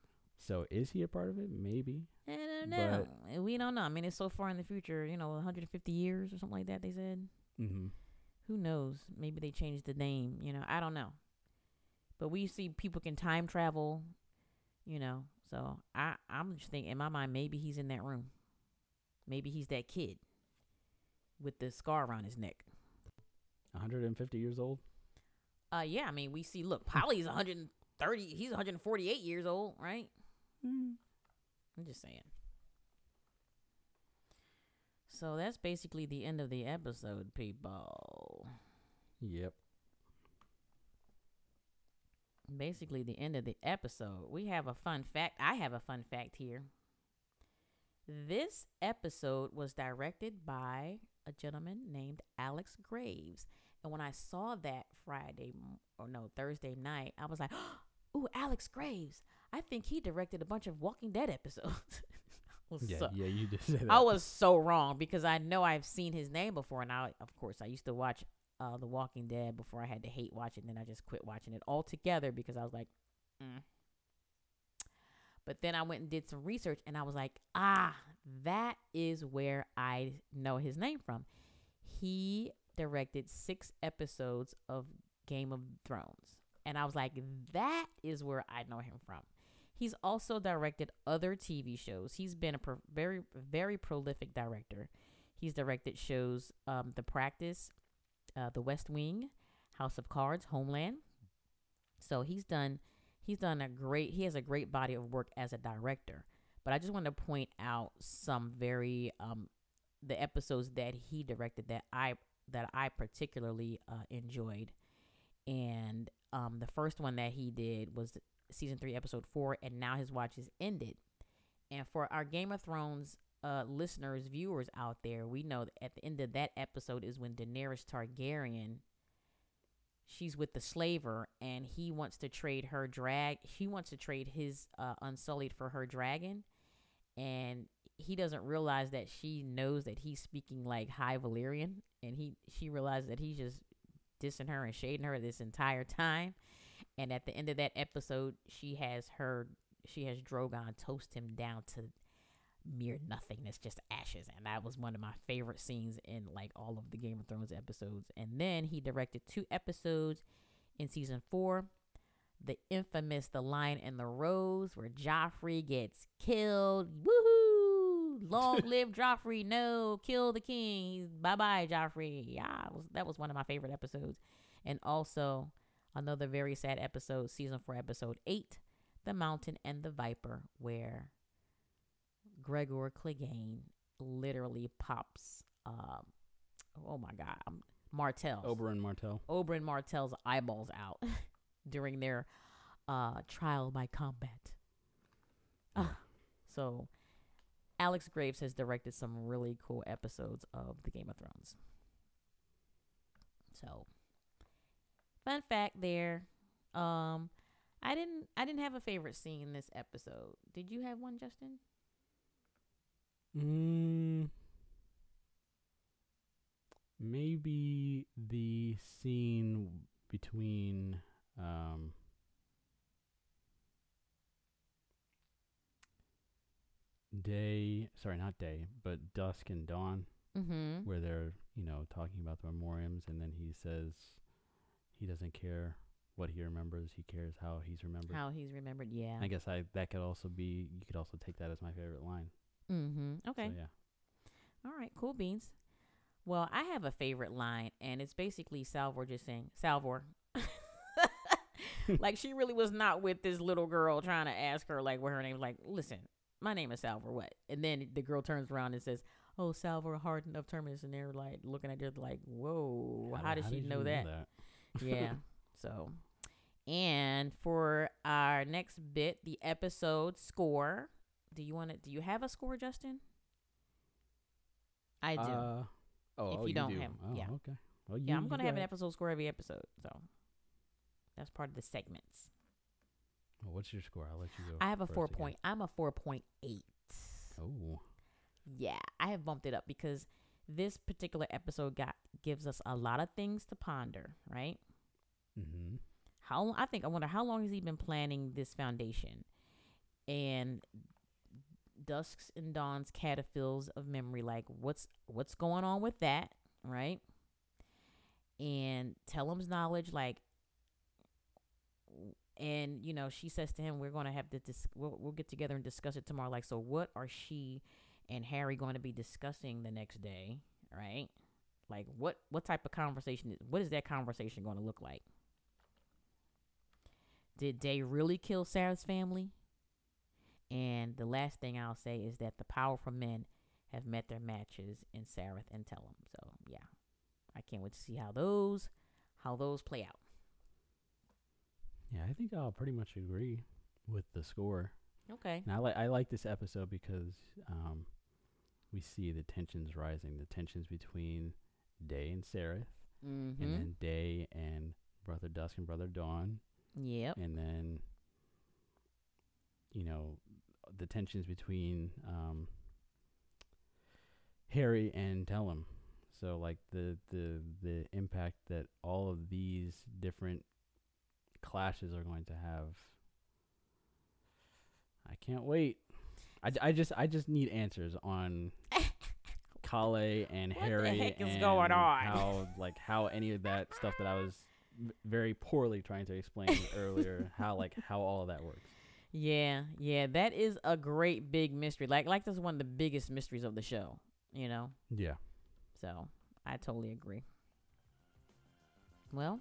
so is he a part of it? Maybe.
I don't know. we don't know. I mean, it's so far in the future. You know, 150 years or something like that. They said.
Mm-hmm.
Who knows? Maybe they changed the name. You know, I don't know. But we see people can time travel. You know, so I I'm just thinking in my mind maybe he's in that room. Maybe he's that kid with the scar around his neck.
150 years old.
Uh, yeah. I mean, we see. Look, Poly's 130. He's 148 years old, right?
Mm.
I'm just saying. So that's basically the end of the episode, people.
Yep.
Basically, the end of the episode. We have a fun fact. I have a fun fact here. This episode was directed by a gentleman named Alex Graves. And when I saw that Friday, or no, Thursday night, I was like, ooh, Alex Graves. I think he directed a bunch of Walking Dead episodes.
Yeah,
so-
yeah, you did say that.
I was so wrong because I know I've seen his name before, and I, of course, I used to watch uh, The Walking Dead before I had to hate watch it. And then I just quit watching it altogether because I was like, mm. But then I went and did some research, and I was like, ah, that is where I know his name from. He directed six episodes of Game of Thrones, and I was like, that is where I know him from. He's also directed other TV shows. He's been a pro- very, very prolific director. He's directed shows um, The Practice, uh, The West Wing, House of Cards, Homeland. So he's done, he's done a great. He has a great body of work as a director. But I just want to point out some very um, the episodes that he directed that I that I particularly uh, enjoyed. And um, the first one that he did was season three, episode four, and now his watch is ended. And for our Game of Thrones uh, listeners, viewers out there, we know that at the end of that episode is when Daenerys Targaryen, she's with the slaver, and he wants to trade her drag. He wants to trade his uh, Unsullied for her dragon, and he doesn't realize that she knows that he's speaking like High Valyrian, and he she realizes that he's just dissing her and shading her this entire time. And at the end of that episode, she has her she has Drogon toast him down to mere nothingness, just ashes. And that was one of my favorite scenes in like all of the Game of Thrones episodes. And then he directed two episodes in season four. The infamous The Lion and the Rose, where Joffrey gets killed. Woohoo! Long live Joffrey. No, kill the king. Bye bye, Joffrey. Yeah, was, that was one of my favorite episodes. And also another very sad episode, season four, episode eight, The Mountain and the Viper, where Gregor Clegane literally pops, um, oh my God, um, Martell.
Oberyn Martell.
Oberyn Martell's eyeballs out during their uh, trial by combat. Uh, so, Alex Graves has directed some really cool episodes of the Game of Thrones. So, fun fact there. Um, I didn't I didn't have a favorite scene in this episode. Did you have one, Justin?
Mm, maybe the scene between um, day sorry not day but dusk and dawn
Mm-hmm.
where they're you know talking about the memoriams and then he says he doesn't care what he remembers he cares how he's remembered
How he's remembered, yeah.
i guess i that could also be you could also take that as my favorite line
Mm-hmm. Okay.
so yeah
All right, cool beans. Well, I have a favorite line, and it's basically Salvor just saying, Salvor. like, she really was not with this little girl trying to ask her, like, what her name's like, listen, my name is Salvor, what? And then the girl turns around and says, oh, Salvor, Hardin of Terminus. And they're like, looking at her, like, whoa, how, did she
you
know that? yeah. So, and for our next bit, the episode score. Do you want to? Do you have a score, Justin? I do.
Uh, oh,
If
oh,
you don't
do.
have-
oh,
yeah.
okay. Well, you,
yeah, I'm gonna have an episode score every episode, so that's part of the segments.
Well, what's your score? I'll let you go.
I have a four
again.
point. I'm a four point eight.
Oh,
Yeah, I have bumped it up because this particular episode got gives us a lot of things to ponder. Right?
mm-hmm.
How I think I wonder how long has he been planning this foundation, and Dusks and Dawn's cataphiles of memory. Like what's what's going on with that, right? And Tellem's knowledge, like, and you know, she says to him, "We're going to have to dis- we'll, we'll get together and discuss it tomorrow." Like, so what are she and Hari going to be discussing the next day, right? Like, what what type of conversation? Is, what is that conversation going to look like? Did Day really kill Sarah's family? And the last thing I'll say is that the powerful men have met their matches in Sareth and Tellem. So yeah, I can't wait to see how those how those play out.
yeah. I think I'll pretty much agree with the score.
Okay.
And I like I like this episode because um, we see the tensions rising, the tensions between Day and Sareth,
Mm-hmm.
and then Day and Brother Dusk and Brother Dawn,
Yep.
and then you know the tensions between um, Hari and Tellem. So like the the the impact that all of these different clashes are going to have. I can't wait. I, I just I just need answers on Kalle and
What the
Hari
heck is
and
going on?
how like how any of that stuff that I was very poorly trying to explain earlier how like how all of that works.
Yeah, yeah, that is a great big mystery. Like like that's one of the biggest mysteries of the show, you know.
Yeah.
So, I totally agree. Well,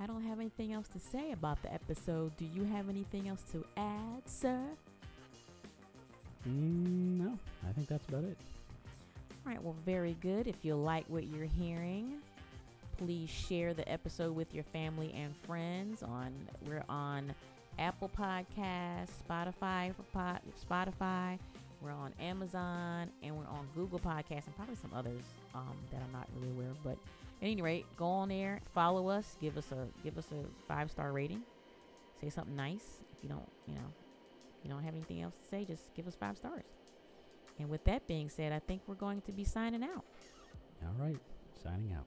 I don't have anything else to say about the episode. Do you have anything else to add, sir?
Mm, no, I think that's about it.
All right, well, very good. If you like what you're hearing, please share the episode with your family and friends. On we're on Apple Podcasts, Spotify Spotify. We're on Amazon and we're on Google Podcasts and probably some others um, that I'm not really aware of. But at any rate, go on there, follow us, give us a give us a five star rating, say something nice. If you don't, you know, you don't have anything else to say, just give us five stars. And with that being said, I think we're going to be signing out.
All right, signing out.